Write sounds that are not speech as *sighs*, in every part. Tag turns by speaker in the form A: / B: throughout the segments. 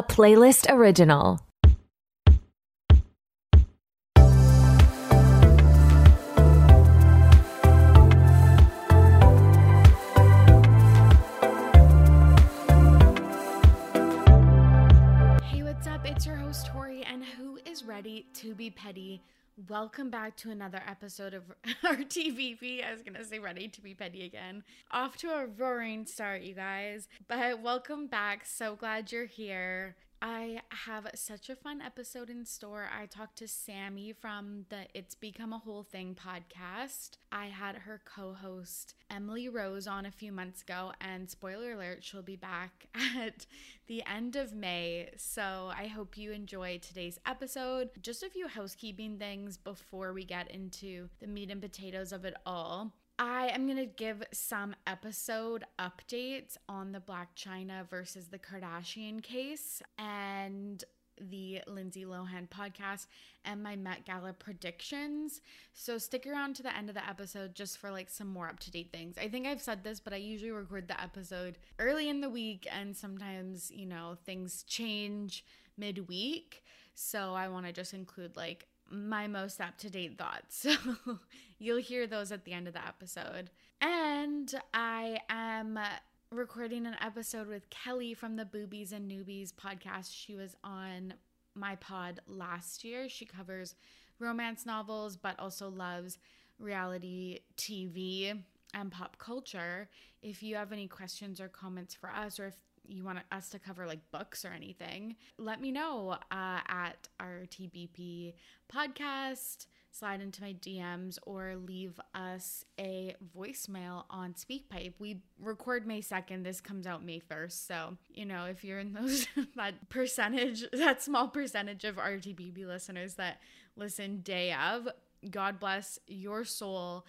A: a playlist original.
B: Hey, what's up? It's your host, Tori, and who is ready to be petty? Welcome back to another episode of *laughs* RTBP. I was going to say ready to be petty again. Off to a roaring start, you guys. But welcome back. So glad you're here. I have such a fun episode in store. I talked to Sammy from the It's Become a Whole Thing podcast. I had her co host Emily Rose on a few months ago, and spoiler alert, she'll be back *laughs* at the end of May. So I hope you enjoy today's episode. Just a few housekeeping things before we get into the meat and potatoes of it all. I am going to give some episode updates on the Blac Chyna versus the Kardashian case and the Lindsay Lohan podcast and my Met Gala predictions. So stick around to the end of the episode just for like some more up to date things. I think I've said this, but I usually record the episode early in the week and sometimes, you know, things change midweek. So I want to just include like my most up to date thoughts. *laughs* So you'll hear those at the end of the episode. And I am recording an episode with Kelly from the Boobies and Newbies podcast. She was on my pod last year. She covers romance novels, but also loves reality TV and pop culture. If you have any questions or comments for us, or if you want us to cover like books or anything, let me know uh, at RTBP podcast. Slide into my DMs or leave us a voicemail on SpeakPipe. We record May 2nd. This comes out May 1st. So, you know, if you're in those, *laughs* that percentage, *laughs* that small percentage of RTBP listeners that listen day of, God bless your soul.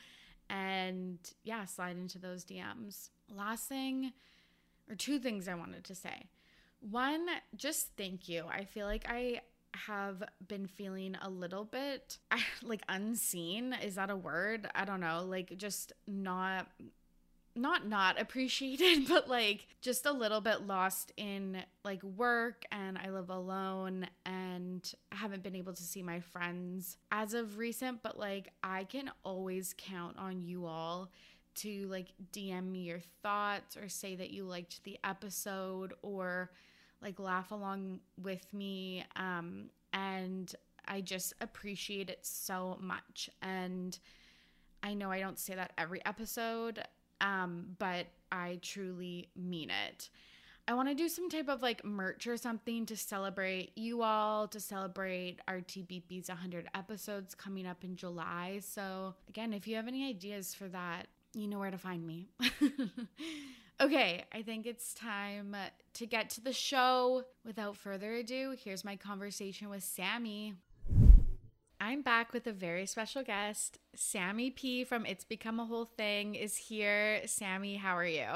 B: And yeah, slide into those DMs. Last thing, or two things I wanted to say. One, just thank you. I feel like I have been feeling a little bit *laughs* like unseen. Is that a word? I don't know. Like just not not not appreciated, *laughs* but like just a little bit lost in like work and I live alone and haven't been able to see my friends as of recent, but like I can always count on you all to like DM me your thoughts or say that you liked the episode or like laugh along with me. Um, and I just appreciate it so much. And I know I don't say that every episode, um, but I truly mean it. I want to do some type of like merch or something to celebrate you all, to celebrate RTBP's 100 episodes coming up in July. So, again, if you have any ideas for that, you know where to find me. *laughs* okay, I think it's time to get to the show. Without further ado, here's my conversation with Sammy. I'm back with a very special guest. Sammy P from It's Become a Whole Thing is here. Sammy, how are you?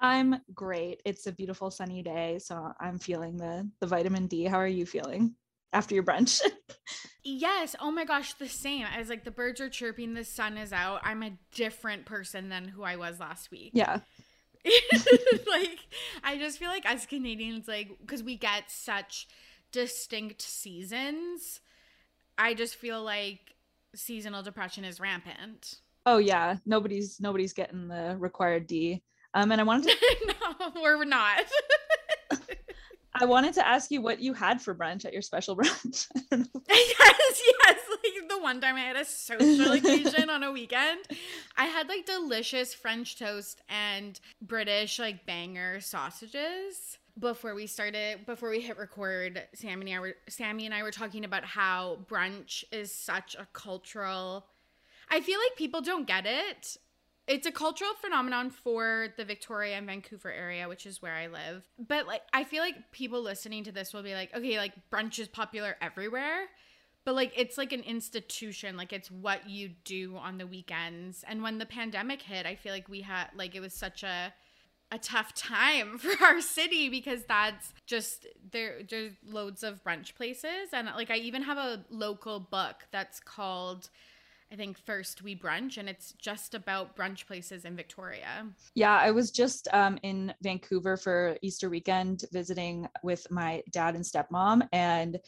C: I'm great. It's a beautiful sunny day, so I'm feeling the the vitamin D. How are you feeling after your brunch? *laughs*
B: Yes. Oh my gosh, the same. I was like, the birds are chirping, the sun is out. I'm a different person than who I was last week.
C: yeah. *laughs*
B: like, I just feel like as Canadians, like, because we get such distinct seasons, I just feel like seasonal depression is rampant.
C: Oh yeah. Nobody's nobody's getting the required D. Um and I wanted to *laughs*
B: no, we're not. *laughs*
C: I wanted to ask you what you had for brunch at your special brunch. *laughs*
B: Yes, yes. Like the one time I had a social occasion on a weekend, I had like delicious French toast and British like banger sausages. Before we started, before we hit record, Sammy and I were Sammy and I were talking about how brunch is such a cultural. I feel like people don't get it it's a cultural phenomenon for the Victoria and Vancouver area, which is where I live. But like I feel like people listening to this will be like, okay, like brunch is popular everywhere. But like it's like an institution, like it's what you do on the weekends. And when the pandemic hit, I feel like we had like it was such a a tough time *laughs* for our city because that's just there there's loads of brunch places and like I even have a local book that's called I think first we brunch, and it's just about brunch places in Victoria.
C: Yeah, I was just um, in Vancouver for Easter weekend visiting with my dad and stepmom, and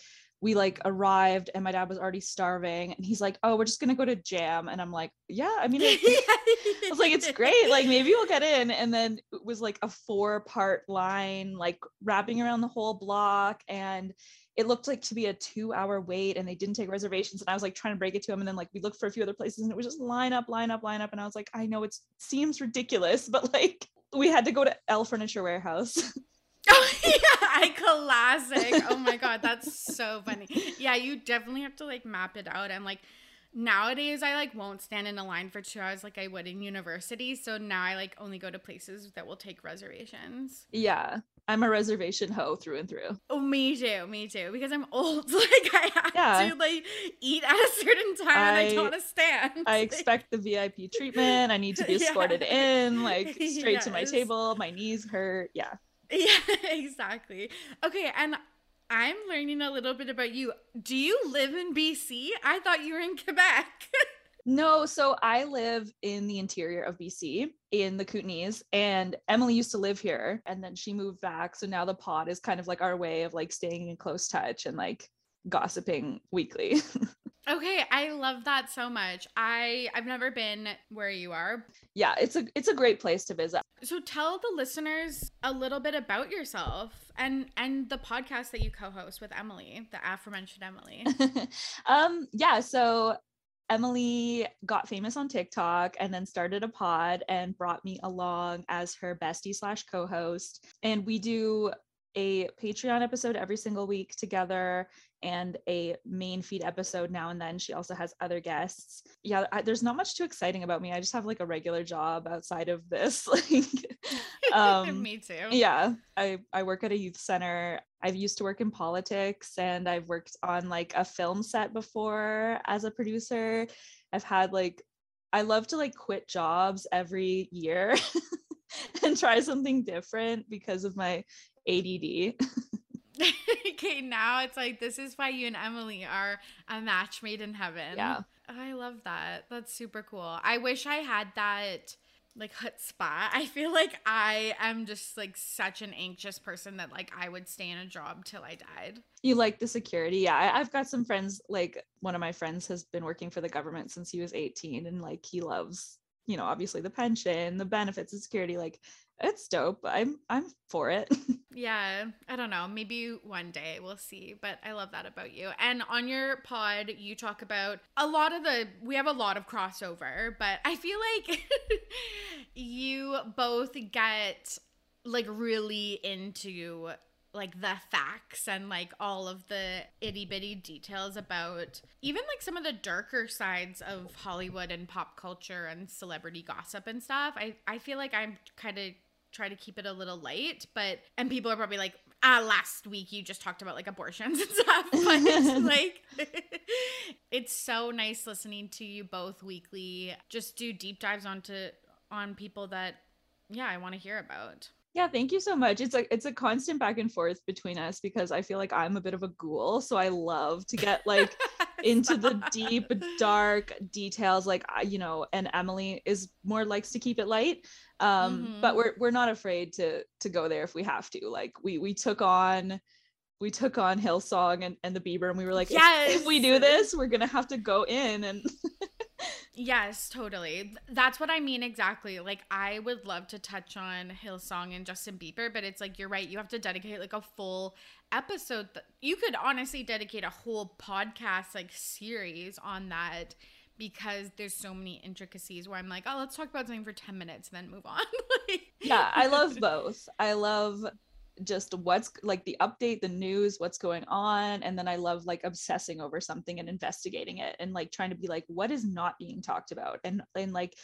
C: we like arrived and my dad was already starving and he's like oh we're just gonna go to jam and i'm like yeah i mean *laughs* i was like it's great like maybe we'll get in and then it was like a four part line like wrapping around the whole block and it looked like to be a two hour wait and they didn't take reservations and i was like trying to break it to him and then like we looked for a few other places and it was just line up line up line up and i was like i know it seems ridiculous but like we had to go to l furniture warehouse *laughs* *laughs*
B: Oh yeah, *laughs* classic. Oh my god, that's so funny. Yeah, you definitely have to like map it out and like nowadays I like won't stand in a line for 2 hours like I would in university, so now I like only go to places that will take reservations.
C: Yeah. I'm a reservation hoe through and through.
B: Oh, me too, me too. Because I'm old. *laughs* Like I have yeah. to like eat at a certain time I, and I don't want to stand.
C: I expect the VIP *laughs* treatment. I need to be escorted yeah. in, like straight yes. to my table. My knees hurt. Yeah.
B: Yeah, *laughs* exactly. Okay, and I'm learning a little bit about you. Do you live in BC? I thought you were in Quebec.
C: No, so I live in the interior of BC in the Kootenays and Emily used to live here and then she moved back. So now the pod is kind of like our way of like staying in close touch and like gossiping weekly. *laughs*
B: Okay, I love that so much. I I've never been where you are.
C: Yeah, it's a it's a great place to visit.
B: So tell the listeners a little bit about yourself and and the podcast that you co-host with Emily, the aforementioned Emily. *laughs*
C: um yeah, so Emily got famous on TikTok and then started a pod and brought me along as her bestie slash co-host. And we do a Patreon episode every single week together and a main feed episode now and then. She also has other guests. Yeah, I, there's not much too exciting about me. I just have like a regular job outside of this. *laughs* like, *laughs*
B: um, me too.
C: Yeah, I I work at a youth center. I've used to work in politics, and I've worked on like a film set before as a producer. I've had like I love to like quit jobs every year *laughs* and try something different because of my ADD. *laughs*
B: okay, now it's like this is why you and Emily are a match made in heaven.
C: Yeah.
B: Oh, I love that. That's super cool. I wish I had that like hot spot. I feel like I am just like such an anxious person that like I would stay in a job till I died.
C: You like the security. Yeah. I, I've got some friends, like one of my friends has been working for the government since he was 18 and like he loves, you know, obviously the pension, the benefits, the security. Like it's dope. I'm I'm for it. *laughs*
B: yeah, I don't know. Maybe one day we'll see, but I love that about you. And on your pod, you talk about a lot of the we have a lot of crossover, but I feel like *laughs* you both get like really into like the facts and like all of the itty bitty details about even like some of the darker sides of Hollywood and pop culture and celebrity gossip and stuff. I, I feel like I'm kind of try to keep it a little light, but and people are probably like, ah, last week you just talked about like abortions and *laughs* stuff. But it's *laughs* like *laughs* it's so nice listening to you both weekly. Just do deep dives onto on people that yeah, I want to hear about.
C: Yeah, thank you so much. It's like it's a constant back and forth between us because I feel like I'm a bit of a ghoul, so I love to get like *laughs* into the deep dark details like you know, and Emily is more likes to keep it light. Um mm-hmm. but we're we're not afraid to to go there if we have to. Like we we took on we took on Hillsong and, and the Bieber and we were like, yes! if, if we do this, we're gonna have to go in and *laughs*
B: Yes, totally. That's what I mean exactly. Like I would love to touch on Hillsong and Justin Bieber, but it's like you're right, you have to dedicate like a full episode. Th- you could honestly dedicate a whole podcast like series on that because there's so many intricacies where I'm like, "Oh, let's talk about something for 10 minutes and then move on." *laughs*
C: yeah, I love both. I love just what's like the update the news what's going on and then i love like obsessing over something and investigating it and like trying to be like what is not being talked about? And and like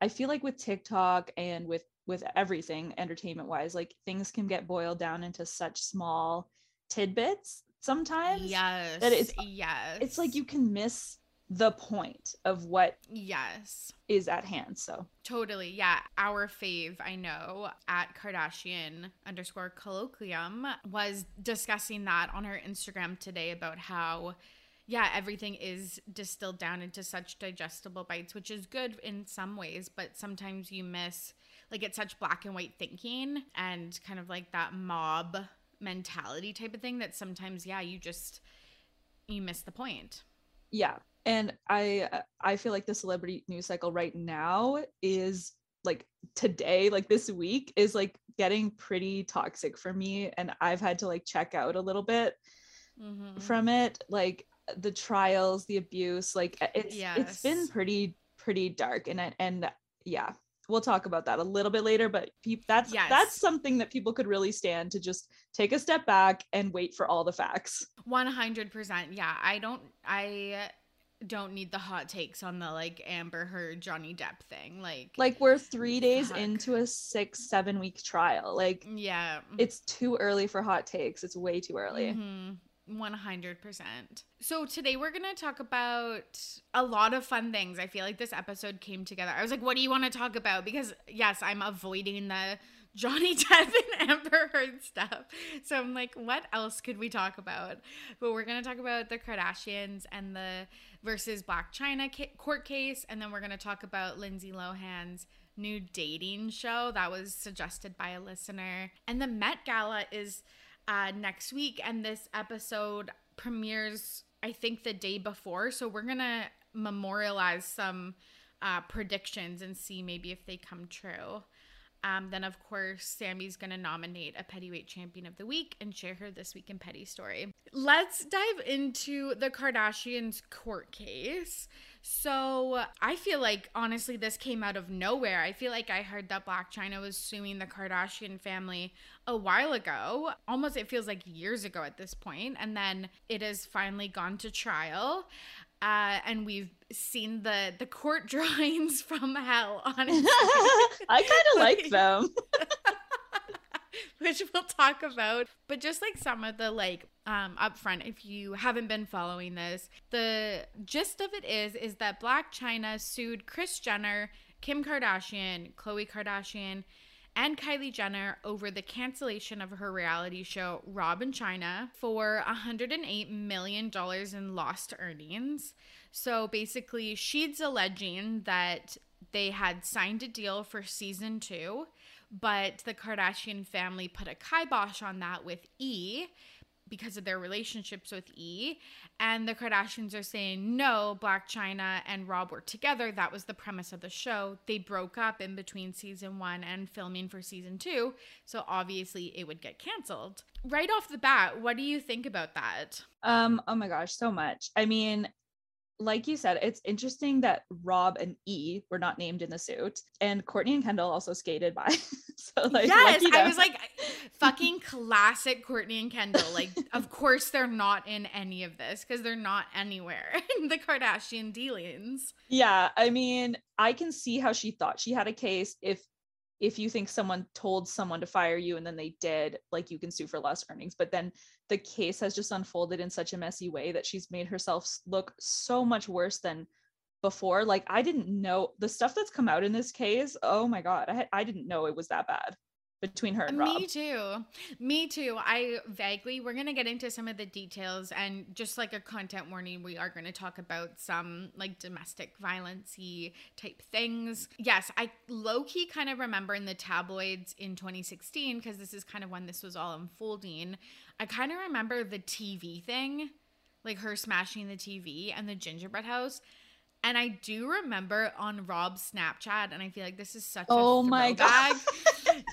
C: i feel like with tiktok and with with everything entertainment wise like things can get boiled down into such small tidbits sometimes
B: yes
C: that it's
B: yes
C: it's like you can miss the point of what
B: yes
C: is at hand so
B: totally yeah our fave i know at kardashian underscore kolloquium was discussing that on her instagram today about how yeah, everything is distilled down into such digestible bites, which is good in some ways, but sometimes you miss like it's such black and white thinking and kind of like that mob mentality type of thing that sometimes yeah, you just you miss the point.
C: Yeah. And I I feel like the celebrity news cycle right now is like today like this week is like getting pretty toxic for me and I've had to like check out a little bit mm-hmm. from it like the trials the abuse like it's yes. it's been pretty pretty dark and and yeah we'll talk about that a little bit later but pe- that's yes. that's something that people could really stand to just take a step back and wait for all the facts
B: 100% yeah i don't i don't need the hot takes on the like Amber Heard Johnny Depp thing. Like
C: like we're 3 days fuck. into a 6 7 week trial. Like
B: yeah.
C: It's too early for hot takes. It's way too early.
B: Mm-hmm. 100%. So today we're going to talk about a lot of fun things. I feel like this episode came together. I was like, what do you want to talk about? Because yes, I'm avoiding the Johnny *laughs* Depp and Amber Heard stuff. So I'm like, what else could we talk about? But we're going to talk about the Kardashians and the versus Blac Chyna court case. And then we're going to talk about Lindsay Lohan's new dating show that was suggested by a listener. And the Met Gala is uh, next week. And this episode premieres, I think, the day before. So we're going to memorialize some uh, predictions and see maybe if they come true. Um, then, of course, Sammy's going to nominate a Pettyweight Champion of the Week and share her This Week in Petty story. Let's dive into the Kardashians court case. So, I feel like, honestly, this came out of nowhere. I feel like I heard that Blac Chyna was suing the Kardashian family a while ago. Almost, it feels like years ago at this point. And then it has finally gone to trial uh, and we've seen the the court *laughs* drawings from hell. *laughs* Honestly,
C: I kind of like *laughs* them.
B: which we'll talk about. But just like some of the like um upfront, if you haven't been following this, the gist of it is is that Blac Chyna sued Kris Jenner, Kim Kardashian, Khloe Kardashian, and Kylie Jenner over the cancellation of her reality show Rob & Chyna for $108 million in lost earnings. So basically, she's alleging that they had signed a deal for season two, but the Kardashian family put a kibosh on that with E because of their relationships with E. And the Kardashians are saying, no, Blac Chyna and Rob were together. That was the premise of the show. They broke up in between season one and filming for season two. So obviously it would get canceled. Right off the bat, what do you think about that?
C: Um, oh my gosh, so much. I mean, like you said, it's interesting that Rob and E were not named in the suit, and Kourtney and Kendall also skated by. *laughs*
B: so like, yes, I was like, fucking classic Kourtney and Kendall. Like, of *laughs* course they're not in any of this because they're not anywhere *laughs* in the Kardashian dealings.
C: Yeah, I mean, I can see how she thought she had a case if if you think someone told someone to fire you and then they did, like you can sue for lost earnings. But then the case has just unfolded in such a messy way that she's made herself look so much worse than before. Like I didn't know the stuff that's come out in this case. Oh my god, I I didn't know it was that bad between her and
B: Me
C: Rob.
B: Me too. Me too. I vaguely we're gonna get into some of the details and just like a content warning, we are gonna talk about some like domestic violencey type things. Yes, I low key kind of remember in the tabloids in 2016 because this is kind of when this was all unfolding. I kind of remember the TV thing, like her smashing the TV and the gingerbread house. And I do remember on Rob's Snapchat, and I feel like this is such oh a my *laughs* god,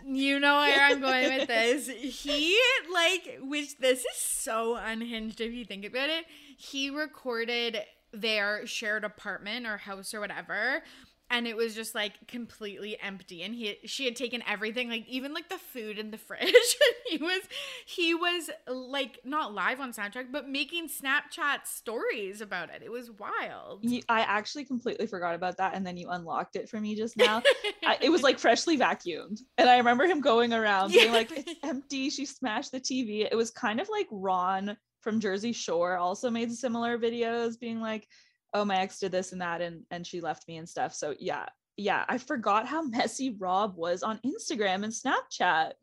B: you know where I'm going with this. He like, which this is so unhinged if you think about it. He recorded their shared apartment or house or whatever and it was just like completely empty. And he she had taken everything like even like the food in the *laughs* fridge. He was he was like not live on soundtrack but making snapchat stories about it. It was wild.
C: I actually completely forgot about that and then you unlocked it for me just now. I, it was like *laughs* freshly vacuumed and i remember him going around yeah. being like it's empty she smashed the tv it was kind of like ron from jersey shore also made similar videos being like oh my ex did this and that and and she left me and stuff so yeah yeah i forgot how *laughs* messy rob was on instagram and snapchat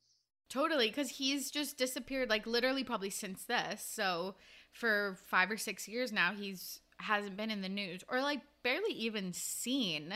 B: Totally, because he's just disappeared, like literally, probably since this. So for five or six years now, he's hasn't been in the news or like barely even seen.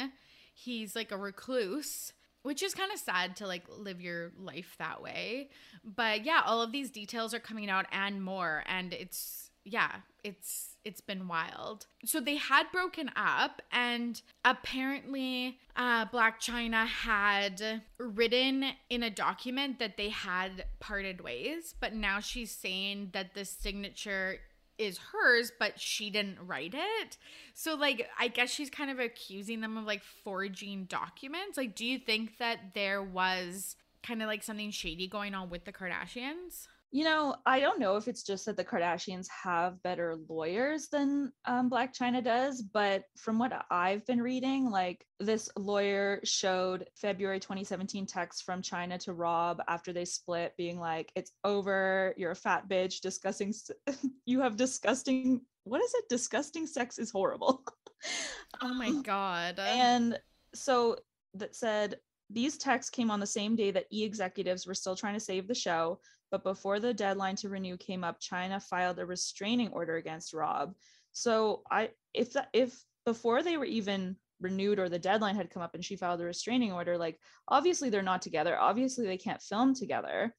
B: He's like a recluse, which is kind of sad to like live your life that way. But yeah, all of these details are coming out and more, and it's yeah, it's it's been wild. So they had broken up, and apparently, uh, Blac Chyna had written in a document that they had parted ways, but now she's saying that the signature is hers, but she didn't write it. So, like, I guess she's kind of accusing them of like forging documents. Like, do you think that there was kind of like something shady going on with the Kardashians?
C: You know, I don't know if it's just that the Kardashians have better lawyers than um, Blac Chyna does, but from what I've been reading, like this lawyer showed February 2017 texts from Chyna to Rob after they split, being like, "It's over. You're a fat bitch. discussing, *laughs* you have disgusting. What is it? Disgusting sex is horrible." *laughs*
B: oh my god.
C: And so that said, these texts came on the same day that E executives were still trying to save the show but before the deadline to renew came up, Chyna filed a restraining order against Rob. So I if that if before they were even renewed or the deadline had come up and she filed a restraining order, like obviously they're not together. Obviously they can't film together.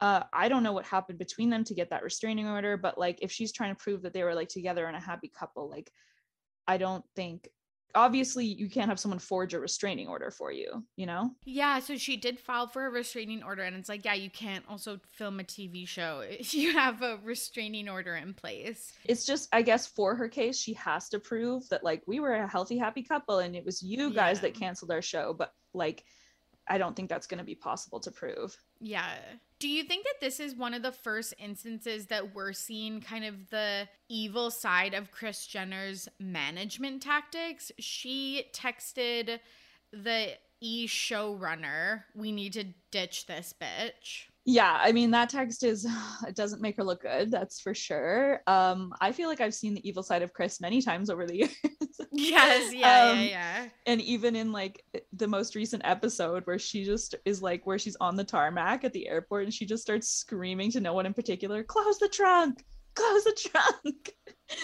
C: Uh, I don't know what happened between them to get that restraining order, but like if she's trying to prove that they were like together and a happy couple, like I don't think obviously you can't have someone forge a restraining order for you, you know?
B: Yeah, so she did file for a restraining order and it's like, yeah, you can't also film a TV show. If *laughs* you have a restraining order in place.
C: It's just I guess for her case, she has to prove that like we were a healthy happy couple and it was you guys yeah. that canceled our show, but like I don't think that's going to be possible to prove.
B: Yeah. Do you think that this is one of the first instances that we're seeing kind of the evil side of Kris Jenner's management tactics? She texted the e showrunner, we need to ditch this bitch
C: yeah i mean that text is *sighs* it doesn't make her look good that's for sure. Um i feel like i've seen the evil side of kris many times over the *laughs* years.
B: Yes yeah um, yeah yeah.
C: and even in like the most recent episode where she just is like where she's on the tarmac at the airport and she just starts screaming to no one in particular close the trunk! Close the *laughs* trunk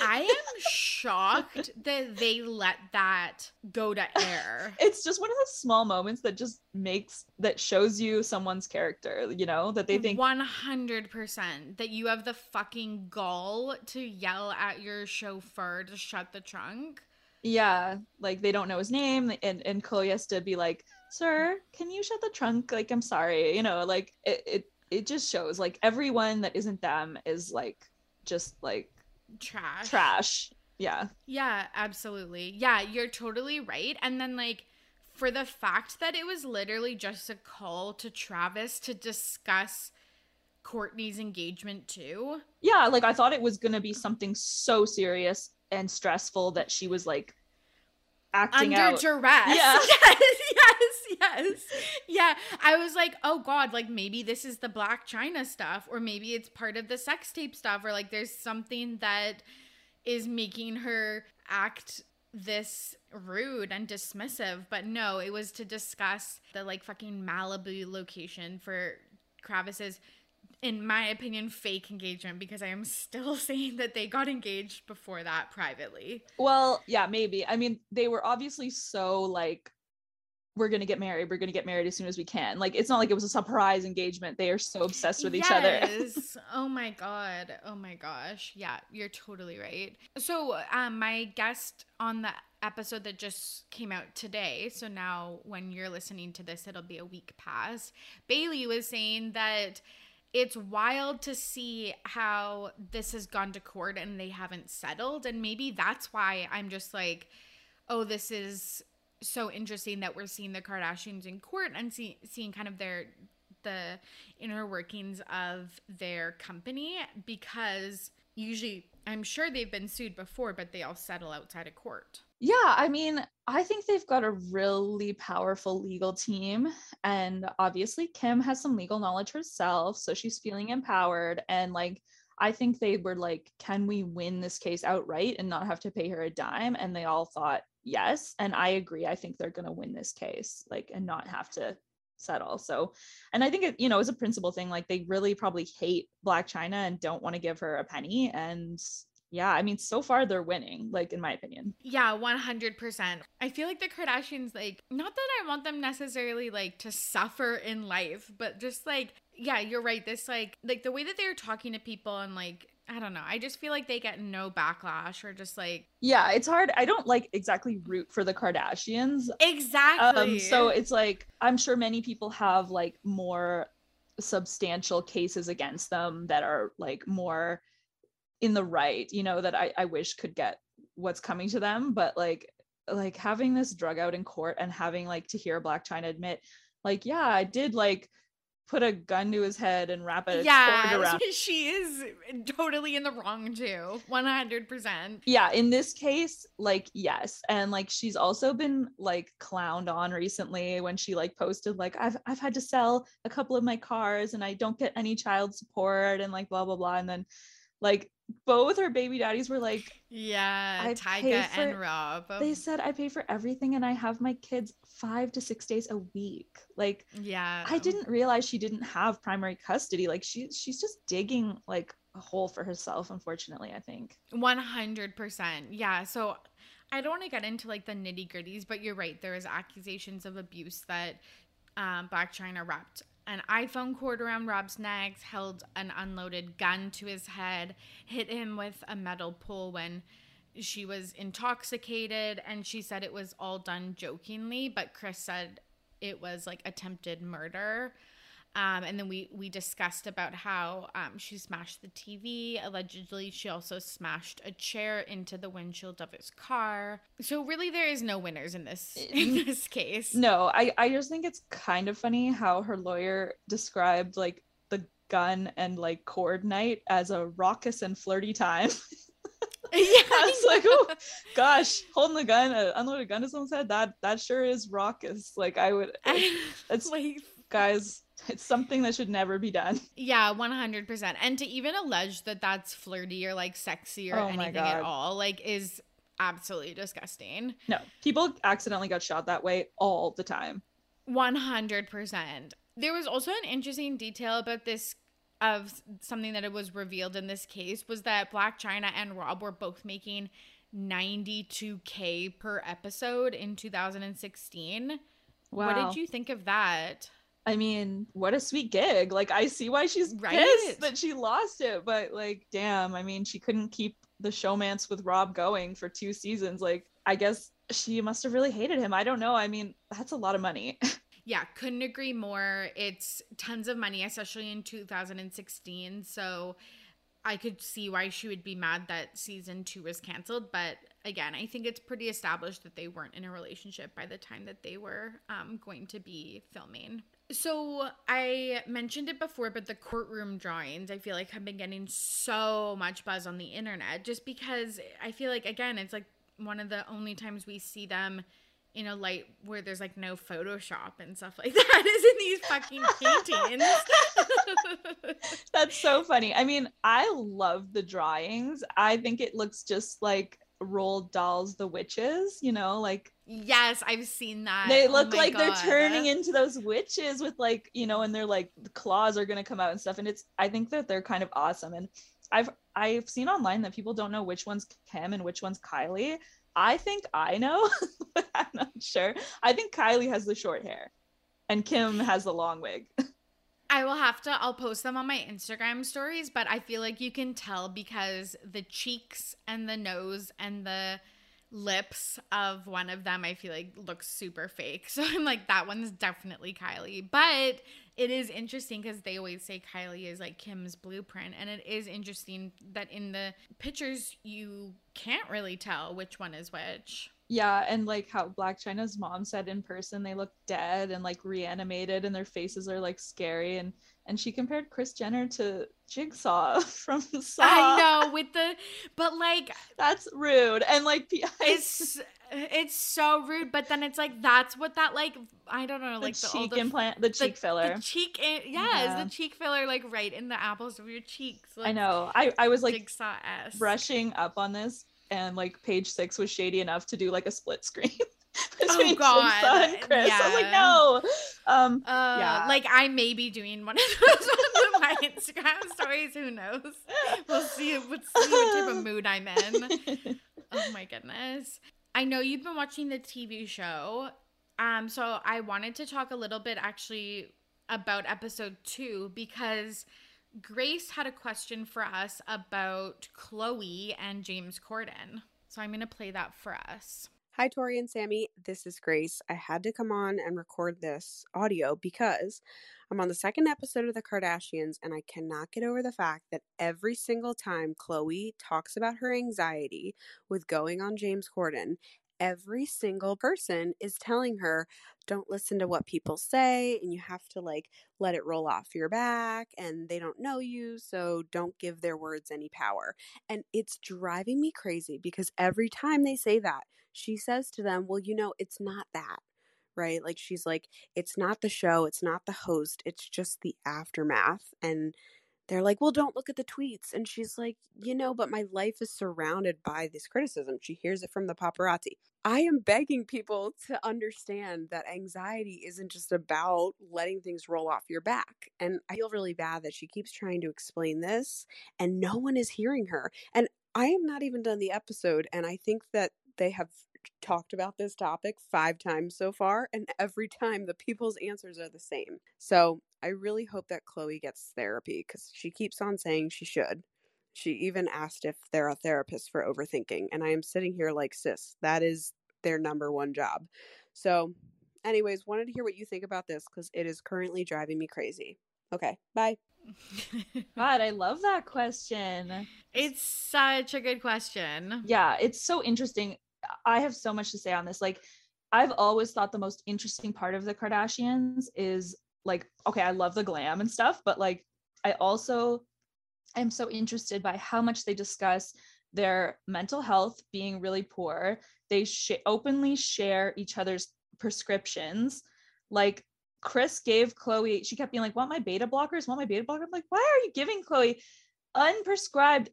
B: I am shocked that they let that go to air. *laughs*
C: It's just one of those small moments that just makes that shows you someone's character, you know, that they think
B: 100% that you have the fucking gall to yell at your chauffeur to shut the trunk.
C: Yeah, like they don't know his name and and Khloe has to be like, "Sir, can you shut the trunk? Like I'm sorry." You know, like it it it just shows like everyone that isn't them is like just like
B: trash.
C: Trash. Yeah.
B: Yeah, absolutely. Yeah, you're totally right. And then like for the fact that it was literally just a call to Travis to discuss Kourtney's engagement too.
C: Yeah, like I thought it was going to be something so serious and stressful that she was like acting
B: under
C: out.
B: duress. Yeah. *laughs* Yes, yes, yes. Yeah. I was like, oh God, like maybe this is the Blac Chyna stuff, or maybe it's part of the sex tape stuff, or like there's something that is making her act this rude and dismissive. But no, it was to discuss the like fucking Malibu location for Travis's in my opinion, fake engagement because I am still *laughs* saying that they got engaged before that privately.
C: Well, yeah, maybe. I mean, they were obviously so like, we're gonna get married. We're gonna get married as soon as we can. Like, it's not like it was a surprise engagement. They are so obsessed with each other. *laughs*
B: Oh my god. Oh my gosh. Yeah, you're totally right. So, um, my guest on the episode that just came out today. So now, when you're listening to this, it'll be a week past. Bailey was saying that it's wild to see how this has gone to court and they haven't settled. And maybe that's why I'm just like, oh, this is so interesting that we're seeing the Kardashians in court and see, seeing kind of their the inner workings of their company because usually I'm sure they've been sued before, but they all settle outside of court.
C: Yeah, I mean, I think they've got a really powerful legal team. And obviously, Kim has some legal knowledge herself. So she's feeling empowered. And like, I think they were like, can we win this case outright and not have to pay her a dime? And they all thought yes. And I agree. I think they're going to win this case, like, and not have to settle. So, and I think it, you know, is a principle thing. Like they really probably hate Blac Chyna and don't want to give her a penny. And yeah, I mean, so far they're winning, like in my opinion.
B: Yeah, 100%. I feel like the Kardashians, like, not that I want them necessarily like to suffer in life, but just like, yeah, you're right. This, like, like the way that they're talking to people and like, I don't know. I just feel like they get no backlash or just like
C: Yeah, it's hard. I don't like exactly root for the Kardashians.
B: Exactly.
C: Um, so it's like I'm sure many people have like more substantial cases against them that are like more in the right, you know, that I, I wish could get what's coming to them. But like like having this drug out in court and having like to hear Blac Chyna admit, like, yeah, I did like put a gun to his head and wrap it
B: yeah,
C: around. *laughs*
B: She is totally in the wrong too. 100%.
C: Yeah, in this case, like yes. And like she's also been like clowned on recently when she like posted like I've I've had to sell a couple of my cars and I don't get any child support and like blah blah blah and then like both her baby daddies were like
B: yeah
C: I
B: tyga
C: for-
B: and rob
C: they said I pay for everything and I have my kids 5 to 6 days a week. Like
B: yeah
C: I didn't realize she didn't have primary custody. Like she she's just digging like a hole for herself unfortunately, I think.
B: 100% yeah so i don't want to get into like the nitty gritties but you're right there is accusations of abuse that um, Blac Chyna wrapped an iphone cord around rob's neck held an unloaded gun to his head hit him with a metal pole when she was intoxicated and she said it was all done jokingly but kris said it was like attempted murder um, and then we we discussed about how um, she smashed the TV. Allegedly, she also smashed a chair into the windshield of his car. So really, there is no winners in this in this case.
C: No, I I just think it's kind of funny how her lawyer described like the gun and like cord night as a raucous and flirty time. *laughs* *laughs*
B: yeah,
C: I was like, oh gosh, holding the gun, uh, unload a gun to someone's head, that that sure is raucous. Like I would, *laughs* like, that's
B: like
C: guys, *laughs* it's something that should never be done.
B: yeah, one hundred percent. And to even allege that that's flirty or like sexy or
C: Oh
B: anything at all, like, is absolutely disgusting.
C: No, people accidentally got shot that way all the time.
B: 100%. There was also an interesting detail about this of something that it was revealed in this case was that Blac Chyna and Rob were both making 92k per episode in 2016.
C: Wow.
B: What did you think of that?
C: I mean, what a sweet gig. Like I see why she's
B: Right?
C: pissed that she lost it, but like damn, I mean, she couldn't keep the showmance with Rob going for two seasons. Like I guess she must have really hated him. I don't know. I mean, that's a lot of money. *laughs*
B: Yeah, couldn't agree more. It's tons of money, especially in 2016. So I could see why she would be mad that season two was canceled. But again, I think it's pretty established that they weren't in a relationship by the time that they were um, going to be filming. So I mentioned it before, but the courtroom drawings I feel like have been getting so much buzz on the internet just because I feel like, again, it's like one of the only times we see them in a light where there's like no Photoshop and stuff like *laughs* that is in these fucking paintings. *laughs*
C: that's so funny. I mean, I love the drawings. I think it looks just like Roald Dahl's The Witches, you know, like
B: yes, I've seen that.
C: they
B: Oh
C: look
B: my
C: like
B: God.
C: they're turning into those witches with like you know and they're like the claws are going to come out and stuff and it's i think that they're kind of awesome and i've i've seen online that people don't know which one's kim and which one's kylie i think i know *laughs* but i'm not sure i think kylie has the short hair and kim has the long wig *laughs*
B: I will have to I'll post them on my Instagram stories, but I feel like you can tell because the cheeks and the nose and the lips of one of them I feel like looks super fake. *laughs* So I'm like that one's definitely Kylie. But it is interesting because they always say Kylie is like Kim's blueprint and it is interesting that in the pictures you can't really tell which one is which.
C: yeah and like how Blac Chyna's mom said in person they look dead and like reanimated and their faces are like scary and and she compared kris jenner to jigsaw *laughs* from saw.
B: I know with the but like
C: that's rude and like
B: it's it's so rude but then it's like that's what that like i don't know
C: the
B: like the,
C: cheek implant the cheek filler.
B: the cheek i- yes
C: Yeah.
B: the cheek filler like right in the apples of your cheeks
C: i know. I i was like
B: jigsaw s
C: brushing up on this and like page six was shady enough to do like a split screen *laughs* *laughs* between
B: Oh, God.
C: And Kris. I was like, no. Um,
B: Uh,
C: Yeah.
B: Like I may be doing one of *laughs* those on my Instagram stories. Who knows? We'll see. We'll see what type of mood I'm in. *laughs* Oh my goodness. I know you've been watching the TV show. Um, so I wanted to talk a little bit actually about episode two because Grace had a question for us about Khloe and James Corden. So I'm gonna play that for us.
A: Hi, Tori and Sammy. This is Grace. I had to come on and record this audio because I'm on the second episode of The Kardashians and I cannot get over the fact that every single time Khloe talks about her anxiety with going on James Corden, every single person is telling her, don't listen to what people say and you have to like let it roll off your back and they don't know you, so don't give their words any power. And it's driving me crazy because every time they say that, she says to them, Well, you know, it's not that, right? Like, she's like, It's not the show, it's not the host, it's just the aftermath. And they're like, Well, don't look at the tweets. And she's like, You know, but my life is surrounded by this criticism. She hears it from the paparazzi. I am begging people *laughs* to understand that anxiety isn't just about letting things roll off your back. And I feel really bad that she keeps trying to explain this and no one is hearing her. And I am not even done the episode, and I think that they have talked about this topic five times so far, and every time the people's answers are the same. So I really hope that Khloe gets therapy because she keeps on saying she should. She even asked if they're a therapist for overthinking, and I am sitting here like, sis, that is their number one job. So, anyways, wanted to hear what you think about this because it is currently driving me crazy. Okay, bye. *laughs*
C: God, I love that question.
B: it's such a good question.
C: Yeah, it's so interesting. I have so much to say on this. Like, I've always thought the most interesting part of the Kardashians is like, okay, I love the glam and stuff, but like, I also am so interested by how much they discuss their mental health being really poor. They sh- openly share each other's prescriptions. Like, Kris gave Khloe, she kept being like, Want my beta blockers? Want my beta blocker? I'm like, why are you giving Khloe unprescribed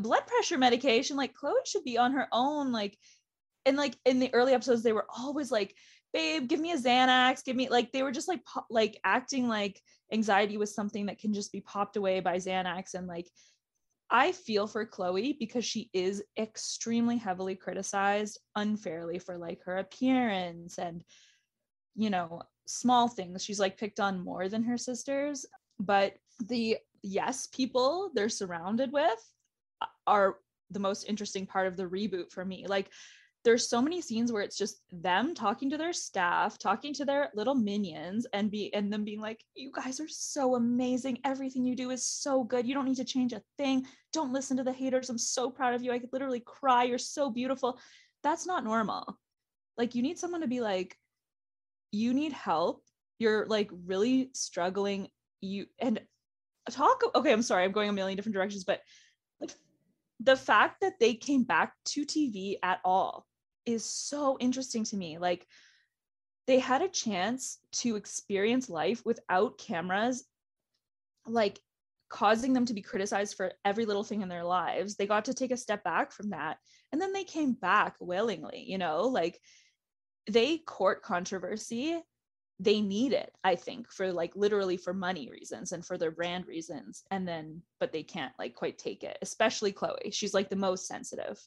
C: blood pressure medication? Like, Khloe should be on her own. Like, and like in the early episodes, they were always like, babe, give me a Xanax, give me like they were just like po- like acting like anxiety was something that can just be popped away by Xanax. And like I feel for Khloe because she is extremely heavily criticized unfairly for like her appearance and you know small things she's like picked on more than her sisters but the yes people they're surrounded with are the most interesting part of the reboot for me like there's so many scenes where it's just them talking to their staff talking to their little minions and be and them being like you guys are so amazing. Everything you do is so good. You don't need to change a thing. Don't listen to the haters. I'm so proud of you. I could literally cry. You're so beautiful. That's not normal. Like you need someone to be like you need help. You're like really struggling. You and talk okay i'm sorry. I'm going a million different directions but like the fact that they came back to tv at all is so interesting to me like they had a chance to experience life without cameras like causing them to be criticized for every little thing in their lives. They got to take a step back from that and then they came back willingly you know? Like they court controversy. They need it i think for like literally for money reasons and for their brand reasons and then but they can't like quite take it especially khloe. She's like the most sensitive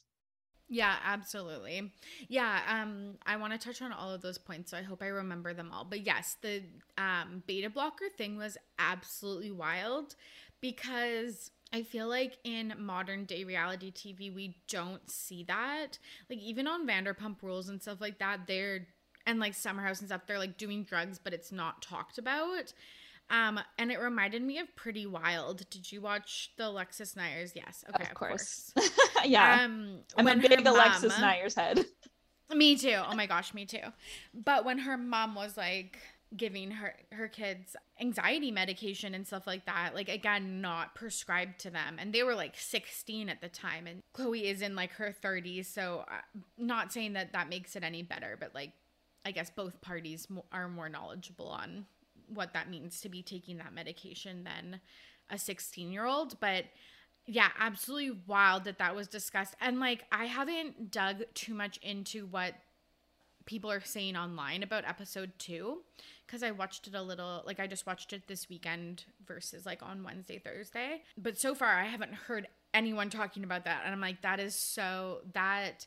B: Yeah, absolutely. Yeah, um I want to touch on all of those points, so I hope I remember them all. But yes, the um beta blocker thing was absolutely wild because I feel like in modern day reality TV we don't see that. Like even on Vanderpump Rules and stuff like that, they're and like Summer House and stuff, they're like doing drugs, but it's not talked about. Um, and it reminded me of Pretty Wild. Did you watch the Alexis Neiers? Yes. Okay,
C: of course, *laughs* *laughs* yeah.
B: Um,
C: i'm a big alexis
B: mom-
C: neiers head.
B: Me too. Oh my gosh, me too. But when her mom was like giving her her kids anxiety medication and stuff like that, like again, not prescribed to them, and they were like 16 at the time, and Khloe is in like her 30s, so uh, not saying that that makes it any better, but like I guess both parties are more knowledgeable on what that means to be taking that medication than a 16 year old, but yeah, absolutely wild that that was discussed. And like, I haven't dug too much into what people are saying online about episode two because I watched it a little, like I just watched it this weekend versus like on Wednesday, Thursday. But so far, I haven't heard anyone talking about that. And I'm like, that is so, that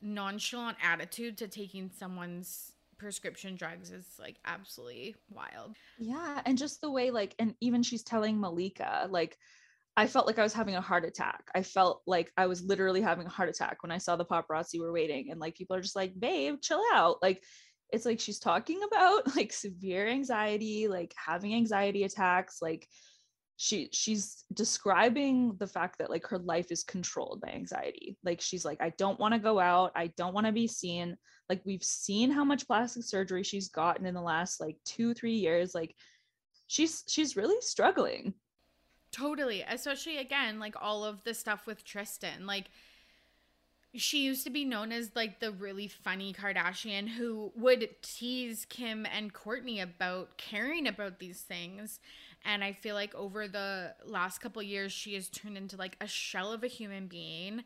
B: nonchalant attitude to taking someone's prescription drugs is like absolutely wild.
C: Yeah. And just the way, like, and even she's telling Malika, like, I felt like I was having a heart attack. I felt like I was literally having a heart attack when I saw the paparazzi were waiting. And like people are just like, babe, chill out. Like it's like she's talking about *laughs* like severe anxiety, like having anxiety attacks, like she she's describing the fact that like her life is controlled by anxiety like she's like i don't want to go out i don't want to be seen like we've seen how much plastic surgery she's gotten in the last like 2 3 years like she's she's really struggling
B: totally especially again like all of the stuff with Tristan like she used to be known as like the really funny Kardashian who would tease Kim and Kourtney about caring about these things. And I feel like over the last couple years, she has turned into like a shell of a human being.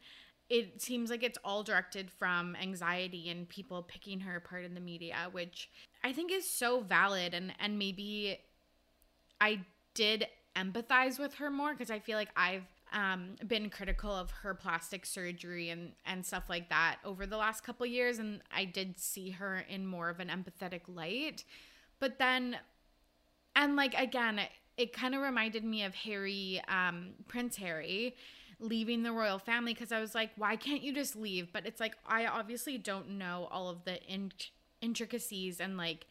B: It seems like it's all directed from anxiety and people picking her apart in the media, which I think is so valid. And, and maybe I did empathize with her more because I feel like I've um, been critical of her plastic surgery and and stuff like that over the last couple years, and I did see her in more of an empathetic light. But then, and like again, it, it kind of reminded me of Harry, um, Prince Harry leaving the royal family because I was like, why can't you just leave? But it's like I obviously don't know all of the in- intricacies and like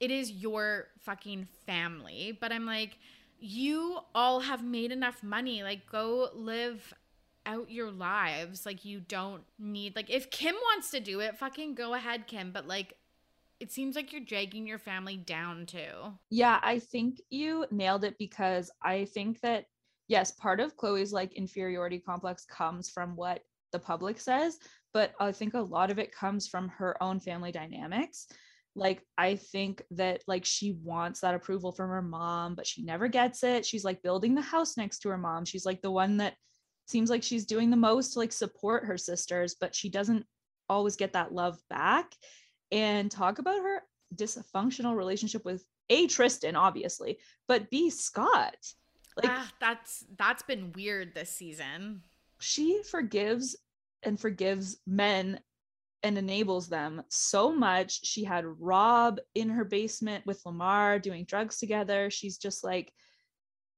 B: it is your fucking family, but I'm like you all have made enough money. Like, go live out your lives. Like, you don't need, like, if Kim wants to do it, fucking go ahead, Kim. But, like, it seems like you're dragging your family down too.
C: Yeah, I think you nailed it because I think that, yes, part of Khloe's like inferiority complex comes from what the public says, but I think a lot of it comes from her own family dynamics like i think that like she wants that approval from her mom but she never gets it. She's like building the house next to her mom. She's like the one that seems like she's doing the most to like support her sisters but she doesn't always get that love back. And talk about her dysfunctional relationship with a tristan obviously but b scott.
B: Like ah, that's that's been weird this season.
C: She forgives and forgives men and enables them so much. She had Rob in her basement with Lamar doing drugs together. She's just like,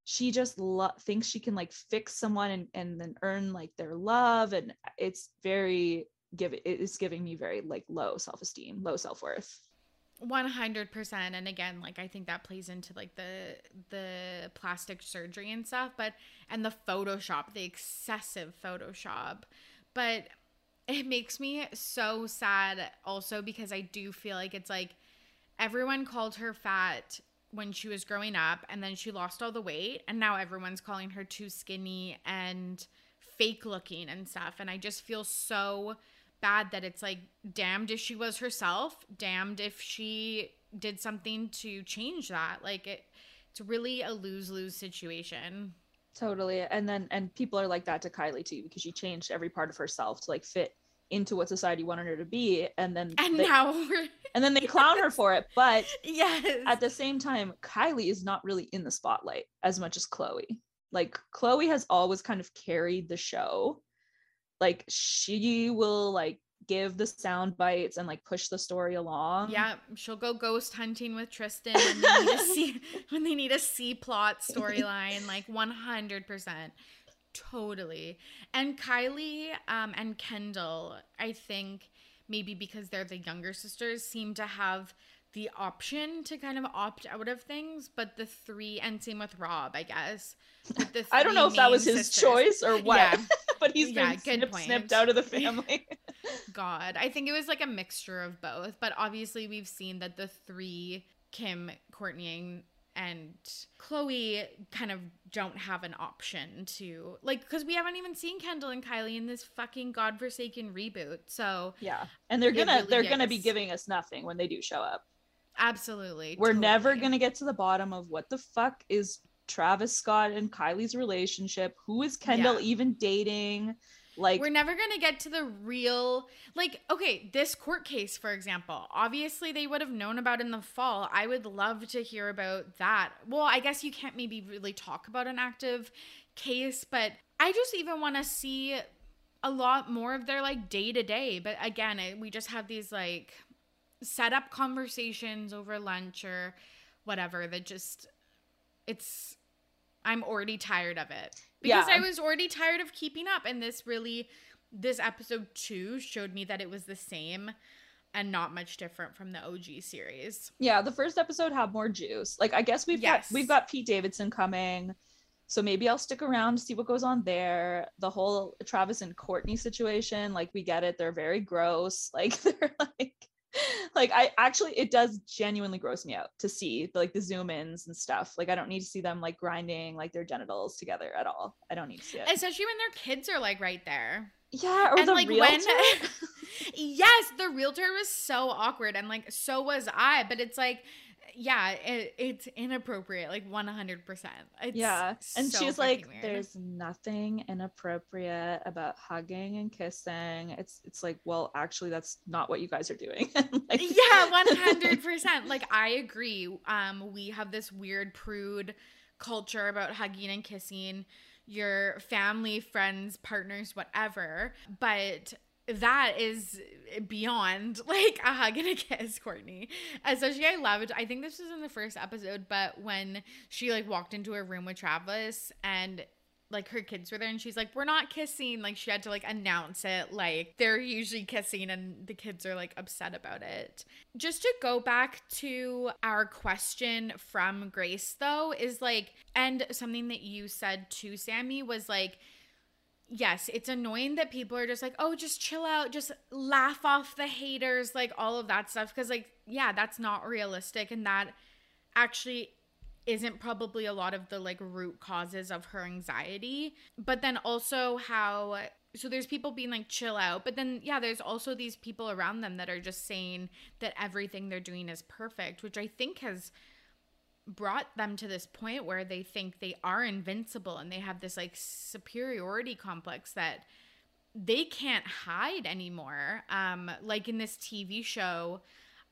C: she just lo- thinks she can like fix someone and, and then earn like their love. And it's very give it's giving me very like low self-esteem, low self-worth.
B: 100% and again like i think that plays into like the the plastic surgery and stuff but and the photoshop the excessive photoshop but it makes me so sad also because I do feel like it's like everyone called her fat when she was growing up and then she lost all the weight and now everyone's calling her too skinny and fake looking and stuff and I just feel so bad that it's like damned if she was herself damned if she did something to change that. Like it it's really a lose-lose situation
C: Totally. And then and people are like that to Kylie too because she changed every part of herself to like fit into what society wanted her to be and then
B: and they, now *laughs*
C: and then they clown her for it but
B: yes
C: at the same time Kylie is not really in the spotlight as much as khloe like khloe has always kind of carried the show like she will like give the sound bites and like push the story along.
B: Yeah, she'll go ghost hunting with Tristan when they need a C *laughs* when they need a C plot storyline, like one hundred percent. Totally. And Kylie um, and Kendall, I think maybe because they're the younger sisters, seem to have the option to kind of opt out of things, but the three and same with Rob, I guess.
C: I don't know if that was his sisters. choice or what, yeah. *laughs* *laughs* but he's yeah, been snip, snipped out of the *laughs* family. *laughs*
B: God, I think it was like a mixture of both, but obviously we've seen that the three Kim, Kourtney, and Khloe kind of don't have an option to like because we haven't even seen Kendall and Kylie in this fucking godforsaken reboot. So
C: yeah, and they're gonna really they're gonna be giving us nothing when they do show up.
B: Absolutely,
C: we're totally. never gonna get to the bottom of what the fuck is Travis Scott and Kylie's relationship. Who is Kendall yeah. even dating? Like
B: we're never going to get to the real like okay, this court case for example. Obviously they would have known about in the fall. I would love to hear about that. Well, I guess you can't maybe really talk about an active case, but I just even want to see a lot more of their like day to day. But again, it, we just have these like set up conversations over lunch or whatever that just it's I'm already tired of it because
C: Yeah.
B: I was already tired of keeping up and this really this episode 2 showed me that it was the same and not much different from the OG series.
C: yeah, the first episode had more juice. Like I guess we've
B: Yes.
C: got we've got Pete Davidson coming. So maybe I'll stick around to see what goes on there. The whole Travis and Kourtney situation, like we get it. They're very gross. *laughs* Like they're like *laughs* like I actually it does genuinely gross me out to see like the zoom ins and stuff. Like I don't need to see them like grinding like their genitals together at all. I don't need to see it.
B: Especially when their kids are like right there.
C: yeah, or
B: and
C: the
B: like
C: realtor.
B: when *laughs* yes the realtor was so awkward and like so was i but it's like yeah it, it's inappropriate like 100% it's
C: yeah and
B: so
C: she's like
B: weird.
C: there's nothing inappropriate about hugging and kissing. It's it's like well actually that's not what you guys are doing. *laughs* Like,
B: yeah 100% like i agree. Um we have this weird prude culture about hugging and kissing. Your family friends partners whatever. But that is beyond *laughs* like a hug and a kiss kourtney. Especially i loved i think this was in the first episode but when she like walked into her room with travis and like her kids were there and she's like we're not kissing. Like she had to like announce it like they're usually kissing and the kids are like upset about it. Just to go back to our question from grace though is like and something that you said to sammy was like yes it's annoying that people are just like oh just chill out just laugh off the haters like all of that stuff because like yeah that's not realistic and that actually isn't probably a lot of the like root causes of her anxiety. But then also how so there's people being like chill out but then yeah there's also these people around them that are just saying that everything they're doing is perfect which i think has brought them to this point where they think they are invincible and they have this like superiority complex that they can't hide anymore um like in this tv show